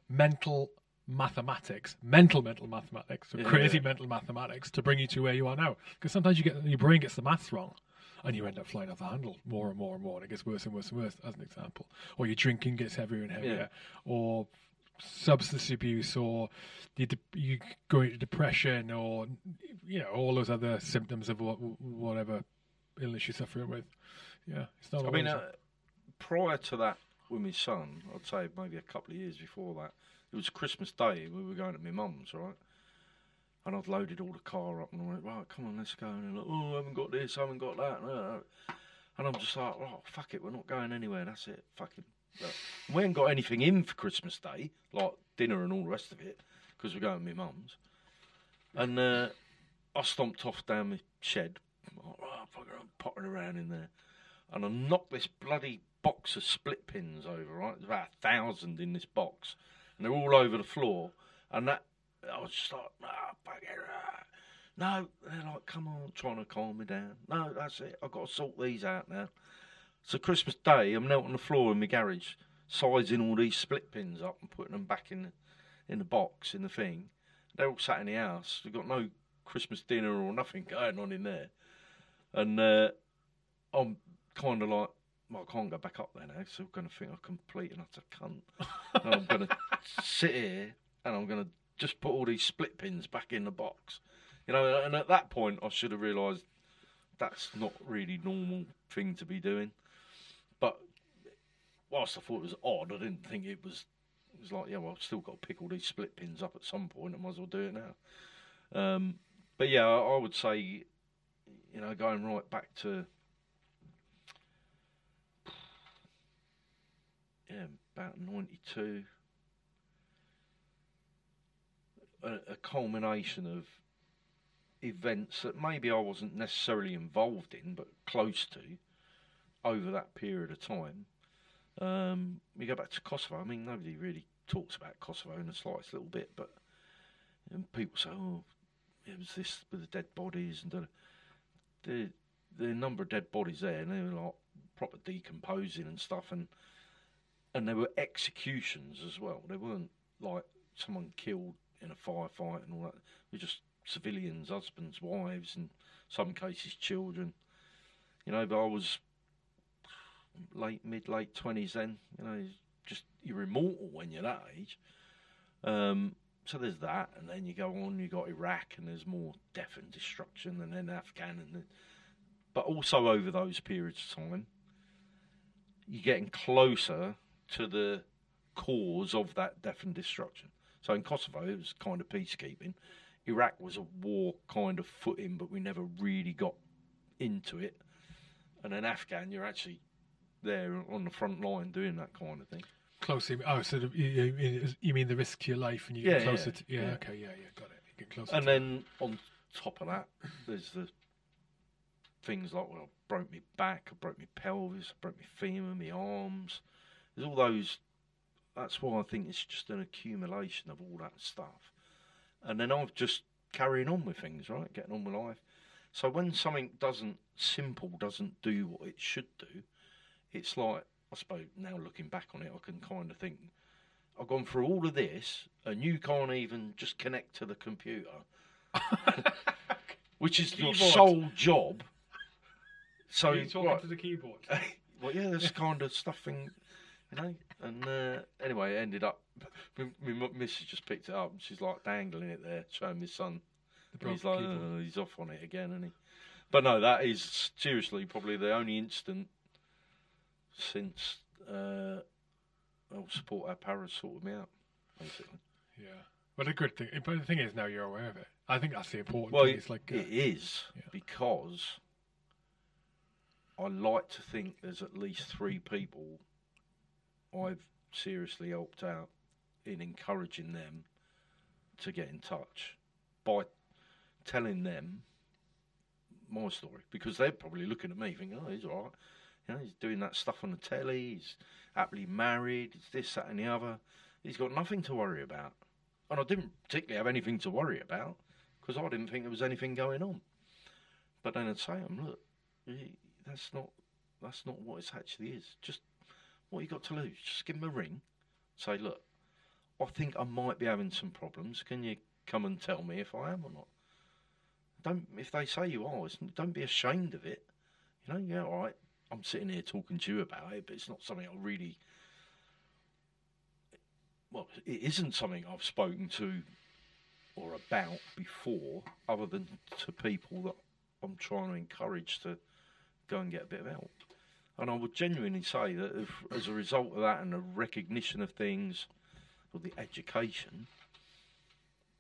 mental mathematics, mental mental mathematics, so Yeah. crazy mental mathematics to bring you to where you are now. Because sometimes you get your brain gets the maths wrong. And you end up flying off the handle more and more and more, and it gets worse and worse and worse, as an example. Or your drinking gets heavier and heavier, or substance abuse, or you, de- you go into depression, or you know all those other symptoms of what, whatever illness you're suffering with. Yeah, it's not. I mean, uh, prior to that with my son, I'd say maybe a couple of years before that, it was Christmas Day. We were going to my mum's, right? And I'd loaded all the car up and I went, right, come on, let's go. And like, oh, I haven't got this, I haven't got that. And I'm just like, oh, fuck it, we're not going anywhere. That's it. Fucking. We ain't got anything in for Christmas Day, like dinner and all the rest of it, because we're going to my mum's. And uh, I stomped off down my shed. like, Oh, fucker, I'm pottering around in there. And I knocked this bloody box of split pins over, right? There's about a thousand in this box. And they're all over the floor. And that, I was just like, fuck it. ah." No, they're like, come on, trying to calm me down. No, that's it. I've got to sort these out now. So Christmas Day, I'm knelt on the floor in my garage, sizing all these split pins up and putting them back in the, in the box, in the thing. They're all sat in the house. We've got no Christmas dinner or nothing going on in there. And uh, I'm kind of like, well, I can't go back up there now, so I'm going to think I'm complete and utter cunt. and I'm going to sit here and I'm going to just put all these split pins back in the box. You know, and at that point, I should have realised that's not really normal thing to be doing. Whilst I thought it was odd, I didn't think it was. It was like, yeah, well, I've still got to pick all these split pins up at some point. I might as well do it now. Um, but yeah, I, would say, you know, going right back to yeah, about ninety-two. A, a culmination of events that maybe I wasn't necessarily involved in, but close to, over that period of time. Um, we go back to Kosovo. I mean, nobody really talks about Kosovo in the slightest little bit, but people say, "Oh, it was this with the dead bodies," and the the number of dead bodies there, and they were like proper decomposing and stuff, and and there were executions as well. They weren't like someone killed in a firefight and all that. They were just civilians, husbands, wives, and some cases children. You know, but I was late, mid, late twenties then. You know, just you're immortal when you're that age. Um, so there's that, and then you go on. You got Iraq, and there's more death and destruction, and then Afghan, and then, but also over those periods of time, you're getting closer to the cause of that death and destruction. So in Kosovo, it was kind of peacekeeping. Iraq was a war kind of footing, but we never really got into it. And then Afghan, you're actually there on the front line doing that kind of thing. Closely. Oh, so the, you, you- mean the risk to your life and you Yeah, get closer yeah, to. Yeah, yeah. okay, yeah, yeah, got it. You get closer And then on top of that, there's the things like, well, I broke my back, I broke my pelvis, I broke my femur, my arms. There's all those. That's why I think it's just an accumulation of all that stuff. And then I've just carrying on with things, right? Getting on with life. So when something doesn't simple doesn't do what it should do, it's like I suppose now looking back on it, I can kind of think I've gone through all of this, and you can't even just connect to the computer, which is your Keyboard. sole job. So you talking right, to the keyboard. well, yeah, this kind of stuffing, you know. And uh, anyway, it ended up. My, my missus just picked it up, and she's like dangling it there, showing my son. The And he's like, "Oh, he's off on it again, isn't he? But no, that is seriously probably the only instant since uh, well, support our paras sorted me out, basically. Yeah. But the good thing, but the thing is, now you're aware of it. I think that's the important Well, thing. It's like, uh, it is yeah. because I like to think there's at least three people I've seriously helped out in encouraging them to get in touch by telling them my story because they're probably looking at me thinking, oh, he's all right. You know, he's doing that stuff on the telly. He's happily married. it's this, that, and the other. He's got nothing to worry about. And I didn't particularly have anything to worry about because I didn't think there was anything going on. But then I'd say to 'em, look, that's not that's not what it actually is. Just what you got to lose. Just give him a ring. Say, look, I think I might be having some problems. Can you come and tell me if I am or not? Don't if they say you are, don't be ashamed of it. You know, yeah, all right. I'm sitting here talking to you about it, but it's not something I really. Well, it isn't something I've spoken to or about before, other than to people that I'm trying to encourage to go and get a bit of help. And I would genuinely say that if, as a result of that and the recognition of things, or the education,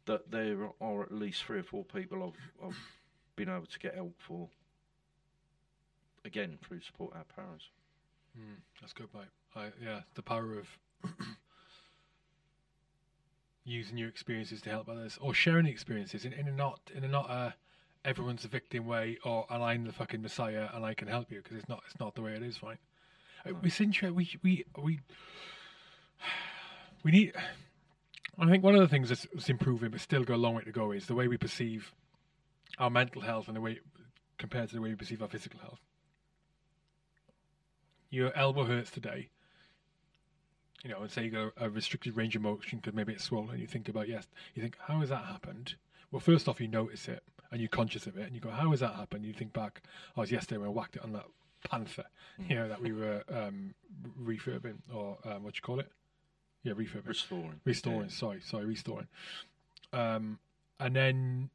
that there are at least three or four people I've, I've been able to get help for. Again, through support our paras. Mm, that's good, mate. I, yeah, the power of using your experiences to help others, or sharing experiences in, in a not in a not a everyone's a victim way, or and I'm the fucking messiah and I can help you because it's not it's not the way it is, right? Uh, It's interesting. We we we we need. I think one of the things that's, that's improving, but still got a long way to go, is the way we perceive our mental health and the way compared to the way we perceive our physical health. Your elbow hurts today, you know, and say you got a, a restricted range of motion because maybe it's swollen. You think about yes, you think how has that happened? Well, first off, you notice it and you're conscious of it, and you go, how has that happened? You think back, oh, it was yesterday when I whacked it on that panther, you know, that we were um, refurbing or um, what you call it? Yeah, refurbing. Restoring. Restoring, sorry, sorry, restoring. Um, and then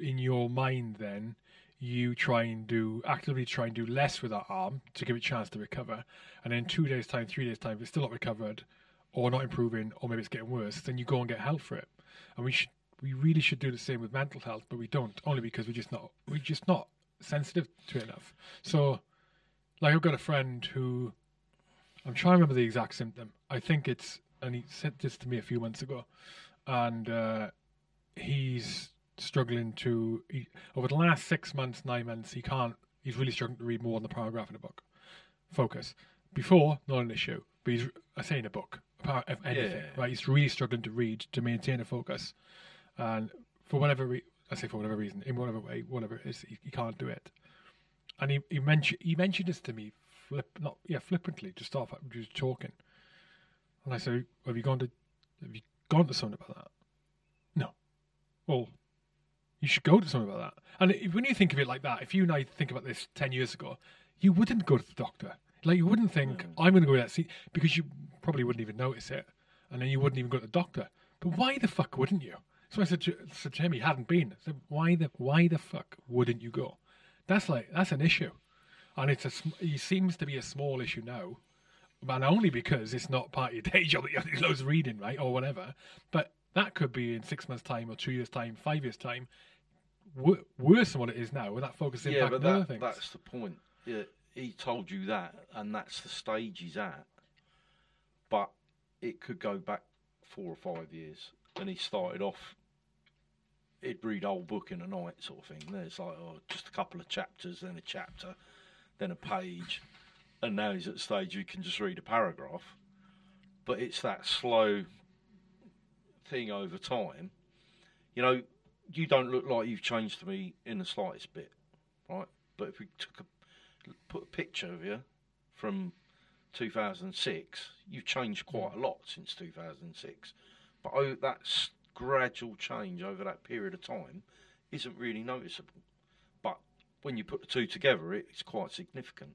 in your mind, then you try and do actively try and do less with that arm to give it a chance to recover. And then two days time, three days time, if it's still not recovered, or not improving, or maybe it's getting worse, then you go and get help for it. And we should, we really should do the same with mental health, but we don't, only because we're just not, we're just not sensitive to it enough. So, like I've got a friend who, I'm trying to remember the exact symptom. I think it's and he said this to me a few months ago, and uh, he's struggling to he, over the last six months, nine months. He can't. He's really struggling to read more than the paragraph in a book. Focus. Before, not an issue, but he's I say in a book, apart of anything, Yeah. right? He's really struggling to read to maintain a focus, and for whatever re- I say for whatever reason, in whatever way, whatever it is, he, he can't do it. And he he mentioned he mentioned this to me, flip not yeah flippantly, just off just talking. And I said, "Have you gone to have you gone to someone about that?" No. Well, you should go to something about that. And if, when you think of it like that, if you and I think about this ten years ago, you wouldn't go to the doctor. Like you wouldn't think mm. I'm going to go to that seat because you probably wouldn't even notice it, and then you wouldn't even go to the doctor. But why the fuck wouldn't you? So I said to, said to him, he hadn't been. I said, why the why the fuck wouldn't you go? That's like that's an issue, and it's a it seems to be a small issue now, and only because it's not part of your day job that you have to do loads of reading, right, or whatever. But that could be in six months' time, or two years' time, five years' time, w- worse than what it is now. With that focus Yeah, impact but on that, things. that's the point. Yeah, he told you that, and that's the stage he's at. But it could go back four or five years, and he started off. He'd read a whole book in a night, sort of thing. There's like oh, just a couple of chapters, then a chapter, then a page, and now he's at the stage you can just read a paragraph. But it's that slow thing over time. You know, you don't look like you've changed to me in the slightest bit, right? But if we took a put a picture of you from 2006, you've changed quite mm. a lot since 2006. But oh, that gradual change over that period of time isn't really noticeable. But when you put the two together, it's quite significant.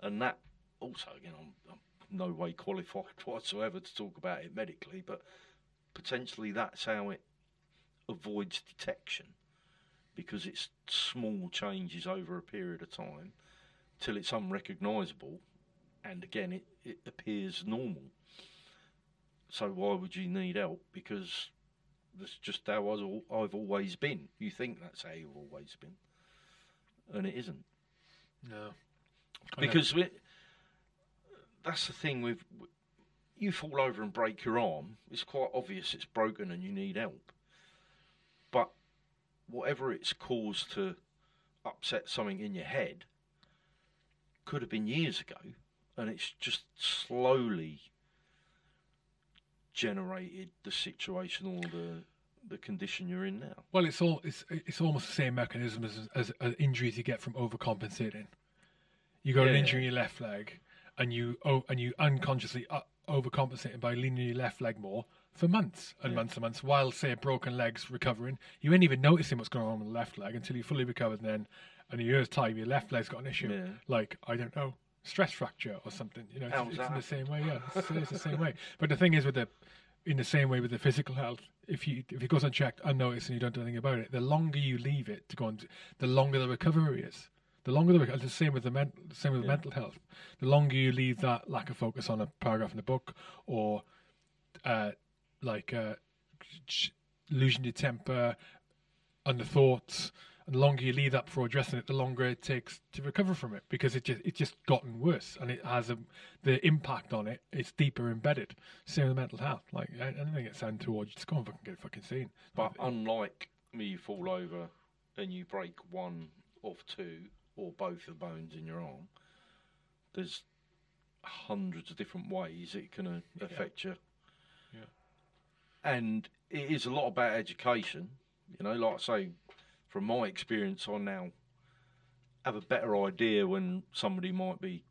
And that also, again, I'm, I'm no way qualified whatsoever to talk about it medically, but potentially that's how it avoids detection because it's small changes over a period of time till it's unrecognisable and again it, it appears normal. So why would you need help? Because that's just how I've always been. You think that's how you've always been, and it isn't. no, Because we, that's the thing with you fall over and break your arm. It's quite obvious it's broken and you need help. But whatever it's caused to upset something in your head could have been years ago, and it's just slowly generated the situation or the the condition you're in now. Well, it's all it's it's almost the same mechanism as, as, as injuries you get from overcompensating. You got an Yeah. injury in your left leg, and you oh, and you unconsciously uh, overcompensating by leaning your left leg more for months and Yeah. months and months. While say a broken leg's recovering, you ain't even noticing what's going on with the left leg until you fully recovered. And then, in a year's time, your left leg's got an issue, Yeah. like I don't know, stress fracture or something. You know, it's, How's it's in the same way. Yeah, it's, it's the same way. But the thing is, with the in the same way with the physical health, if you if it goes unchecked, unnoticed, and you don't do anything about it, the longer you leave it to go on, the longer the recovery is. The longer the reco- it's the same with the men, the same with Yeah. mental health. The longer you leave that lack of focus on a paragraph in a book, or uh, like uh, losing your temper, under thoughts. And the longer you leave that for addressing it, the longer it takes to recover from it because it just it's just gotten worse and it has a the impact on it. It's deeper embedded. Same with mental health. Like anything it sound towards, you just go and fucking get fucking seen. But unlike me, you fall over and you break one of two or both the bones in your arm. There's hundreds of different ways it can uh, affect you. And it is a lot about education. You know, like I say, from my experience, I now have a better idea when somebody might be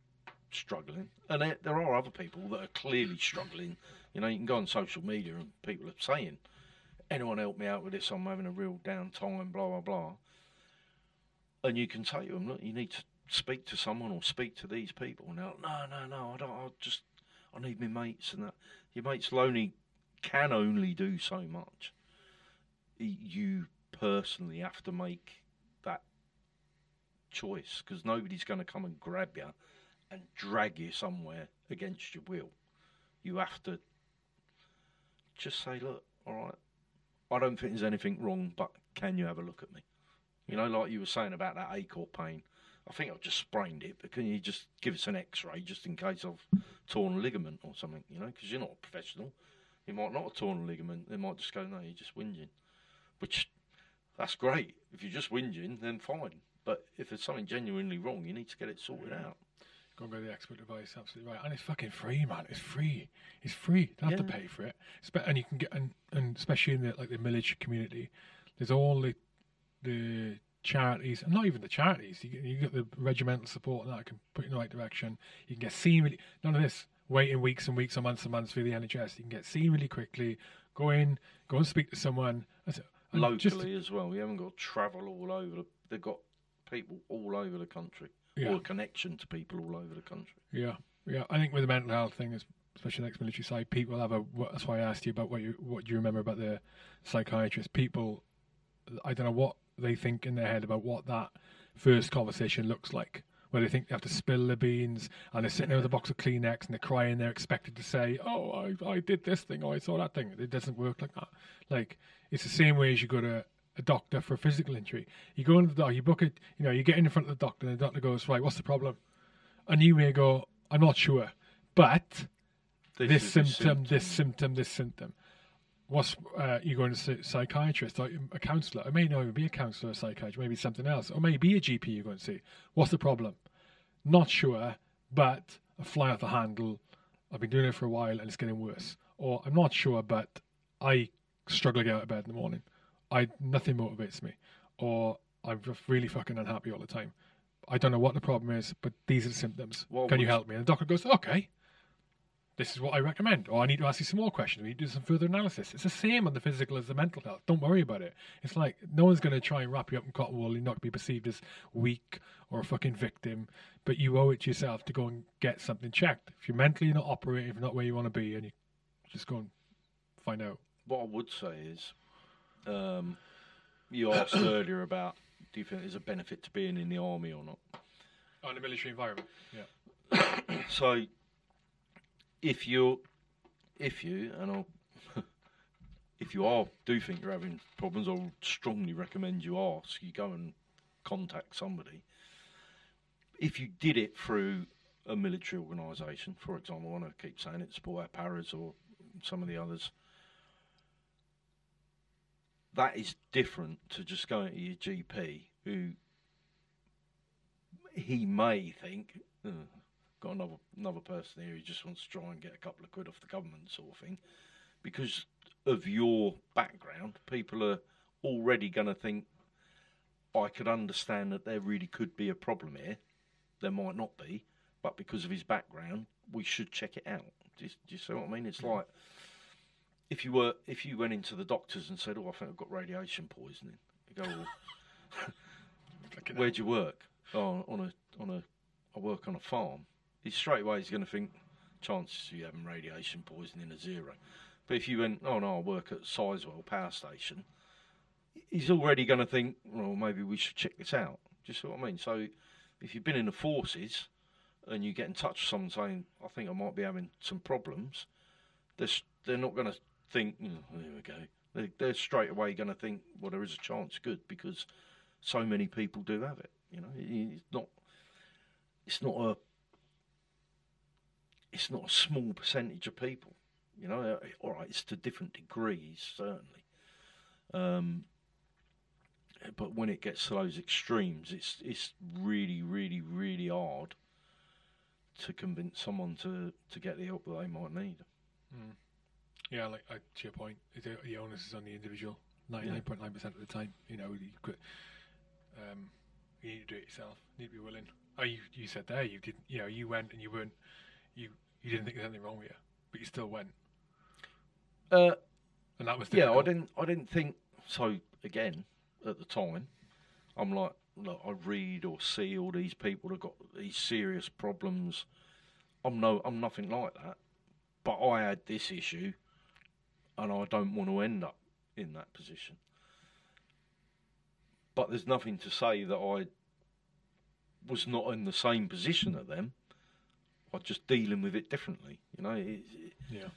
struggling. And there, there are other people that are clearly struggling. You know, you can go on social media and people are saying, anyone help me out with this? I'm having a real down time, blah, blah, blah. And you can say to them, look, you need to speak to someone or speak to these people. And they're like, no, no, no, I don't, I just, I need my mates and that. Your mates only can only do so much. You personally have to make that choice because nobody's going to come and grab you and drag you somewhere against your will. You have to just say, look, all right, I don't think there's anything wrong, but can you have a look at me? You know, like you were saying about that ache or pain. I think I've just sprained it, but can you just give us an X-ray just in case I've torn ligament or something? You know, because you're not a professional. You might not have torn a ligament. They might just go, no, you're just whinging, which that's great. If you're just whinging, then fine. But if there's something genuinely wrong, you need to get it sorted out. Go and go to the expert advice, absolutely right. And it's fucking free, man. It's free. It's free. You don't have Yeah. to pay for it. Spe- And you can get and, and especially in the like the military community, there's all the the charities, and not even the charities. You get, you get the regimental support and that can put you in the right direction. You can get seen. None of this waiting weeks and weeks or months and months for the NHS. You can get seen really quickly. Go in, go and speak to someone. That's it. And Locally just- as well. You haven't got to travel all over. They've got people all over the country, Yeah. or a connection to people all over the country. Yeah, yeah. I think with the mental health thing, especially the ex-military side, people have a. That's why I asked you about what you what you remember about the psychiatrist. People, I don't know what they think in their head about what that first conversation looks like. Where they think they have to spill the beans, and they're sitting there with a box of Kleenex, and they're crying. They're expected to say, "Oh, I, I did this thing, or I saw that thing." It doesn't work like that. Like it's the same way as you go to a doctor for a physical injury. You go into the doctor, you book it. You know, you get in front of the doctor, and the doctor goes, "Right, what's the problem?" and you may go, I'm not sure, but this, is the symptom, this symptom, this symptom. What's uh, you going to see a psychiatrist or a counsellor? It may not even be a counsellor or a psychiatrist, maybe something else, or maybe a GP you're going to see. What's the problem? Not sure, but a fly off the handle. I've been doing it for a while and it's getting worse. Or I'm not sure, but I struggle to get out of bed in the morning. I nothing motivates me. Or I'm just really fucking unhappy all the time. I don't know what the problem is, but these are the symptoms. What Can you help me? And the doctor goes, okay. This is what I recommend. Or I need to ask you some more questions. We need to do some further analysis. It's the same on the physical as the mental health. Don't worry about it. It's like no one's going to try and wrap you up in cotton wool and not be perceived as weak or a fucking victim. But you owe it to yourself to go and get something checked. If you're mentally not operating, if you're not where you want to be, and you just go and find out. What I would say is, um, you asked earlier about do you think there's a benefit to being in the army or not? On the military environment. Yeah. So, if you, if you, and I'll, if you are do think you're having problems, I would strongly recommend you ask. You go and contact somebody. If you did it through a military organisation, for example, I want to keep saying it, Support Our Paras or some of the others. That is different to just going to your GP, who he may think, "Ugh, got another another person here who just wants to try and get a couple of quid off the government sort of thing because of your background people are already going to think I could understand that there really could be a problem here there might not be but because of his background we should check it out do you, do you see what I mean it's like if you were if you went into the doctors and said oh I think I've got radiation poisoning you go well, Where'd you work? Oh, on a on a. I work on a farm. He's straight away he's going to think chances of you having radiation poisoning are zero. But if you went, oh no, I work at Sizewell Power Station, he's already going to think, well, maybe we should check this out. Do you see what I mean? So, if you've been in the forces and you get in touch with someone saying, I think I might be having some problems, they're, they're not going to think, oh, there we go, They're, they're straight away going to think, well, there is a chance, good, because so many people do have it. You know, it's not. It's not a. It's not a small percentage of people. You know, Uh, all right, it's to different degrees certainly. Um, but when it gets to those extremes, it's it's really, really, really hard to convince someone to, to get the help that they might need. Yeah, like uh, to your point, the, the onus is on the individual. Ninety-nine point nine percent of the time, you know, you could, um, you need to do it yourself. You need to be willing. Oh, you you said there you didn't. You know, you went and you weren't. You you didn't think there's anything wrong with you, but you still went, Uh, and that was yeah, I didn't I didn't think so. Again, at the time, I'm like, look, I read or see all these people that got these serious problems. I'm no, I'm nothing like that. But I had this issue, and I don't want to end up in that position. But there's nothing to say that I was not in the same position as them. I'm just dealing with it differently. You know, it, it, Yeah,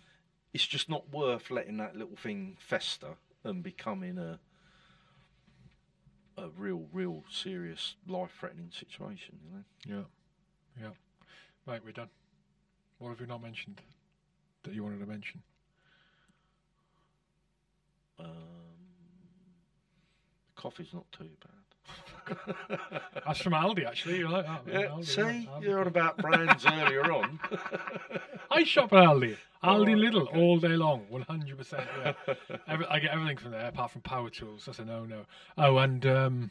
it's just not worth letting that little thing fester and becoming a a real, real serious, life-threatening situation. You know. yeah, yeah. Right, we're done. What have we not mentioned that you wanted to mention? Um, coffee's not too bad. That's from Aldi, actually. You like that? Yeah, Aldi, see, Aldi. you're on about brands earlier on. I shop at Aldi. Aldi Oh, Lidl okay. all day long, 100%. Yeah. Every, I get everything from there apart from power tools. That's a no no. Oh, and um,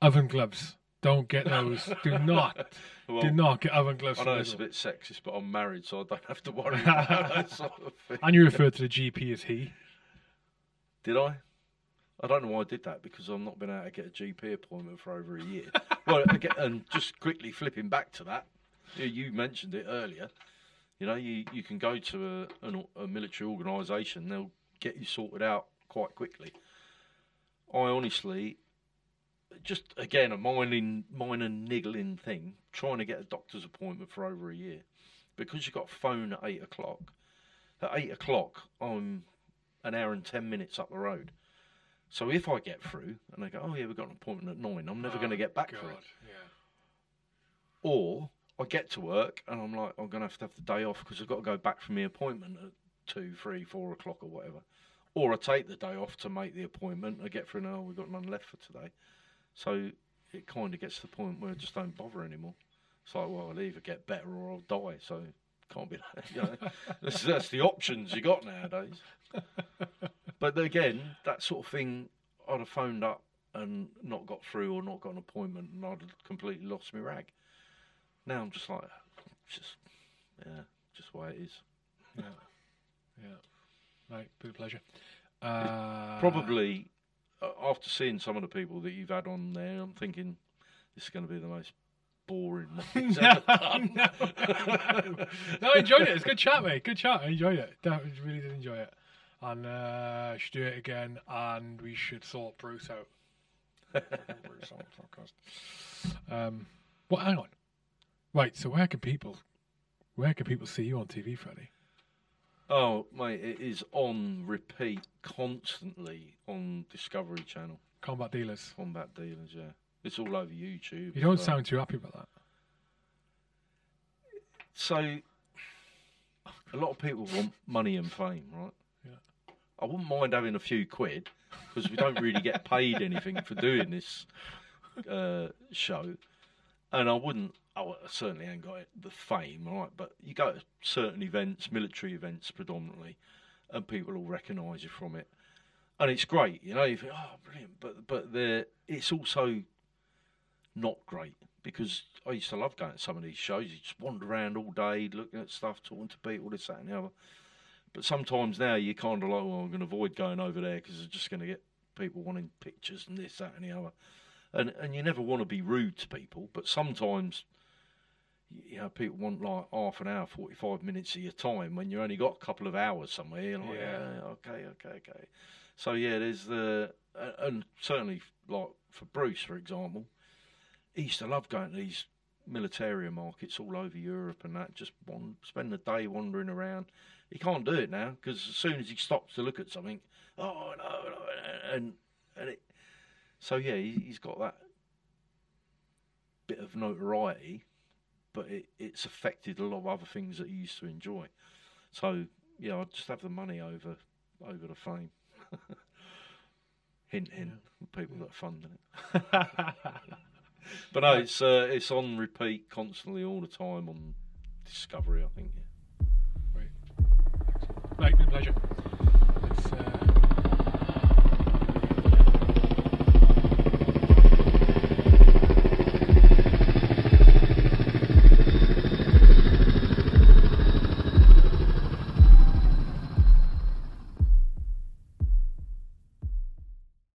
oven gloves. Don't get those. Do not. do not get oven gloves I know it's a bit sexist, but I'm married, so I don't have to worry about that sort of thing. And you refer to the GP as he. Did I? I don't know why I did that because I've not been able to get a GP appointment for over a year. well, again, and just quickly flipping back to that, you- mentioned it earlier. You know, you, you can go to a, an, a military organisation; they'll get you sorted out quite quickly. I honestly, just again a minor, minor niggling thing, trying to get a doctor's appointment for over a year, because you've got a phone at eight o'clock. At eight o'clock, I'm an hour and ten minutes up the road. So if I get through and they go, oh yeah, we've got an appointment at nine, I'm never going to Oh, get back God, for it. Yeah. Or I get to work and I'm like, I'm going to have to have the day off because I've got to go back from the appointment at two, three, four o'clock or whatever. Or I take the day off to make the appointment. I get through and oh, we've got none left for today. So it kind of gets to the point where I just don't bother anymore. It's like, well, I'll either get better or I'll die. So can't be, you know, that's, that's the options you got nowadays. But again, that sort of thing, I'd have phoned up and not got through or not got an appointment, and I'd have completely lost my rag. Now I'm just like, just yeah, just the way it is. Yeah. Yeah. Right. Of pleasure. Uh, Probably uh, after seeing some of the people that you've had on there, I'm thinking this is going to be the most boring no, ever no, done. no, no, I enjoyed it. It's a good chat, mate. Good chat. I enjoyed it. Definitely really did enjoy it. And uh, should do it again, and we should sort Bruce out. Bruce on the podcast. Um, well, hang on. Right. So where can people, where can people see you on TV, Freddie? Oh, mate, it is on repeat constantly on Discovery Channel. Combat Dealers. Combat Dealers, yeah. It's all over YouTube. You don't well. sound too happy about that. So, a lot of people want money and fame, right? I wouldn't mind having a few quid because we don't really get paid anything for doing this uh, show, and I wouldn't. I certainly ain't got the fame, right? But you go to certain events, military events predominantly, and people will recognise you from it, and it's great. You know, you think, oh, brilliant. But but it's also not great because I used to love going to some of these shows. You just wander around all day, looking at stuff, talking to people, this, that, and the other. But sometimes now you're kind of like, well, I'm going to avoid going over there because it's just going to get people wanting pictures and this, that, and the other. And and you never want to be rude to people, but sometimes, you know, people want like half an hour, forty five minutes of your time when you only got a couple of hours somewhere. You're like, Yeah. yeah, okay, okay, okay. So yeah, there's the and certainly like for Bruce, for example, he used to love going to these militaria markets all over Europe and that. Just wan- spend the day wandering around. He can't do it now because as soon as he stops to look at something, oh no, no and and it. So yeah, he, he's got that bit of notoriety, but it, it's affected a lot of other things that he used to enjoy. So yeah, I'd just have the money over over the fame. hint, hint. People that are funding it. But no, it's uh, it's on repeat constantly all the time on Discovery. I think. Yeah. Right, been a pleasure. Let's uh,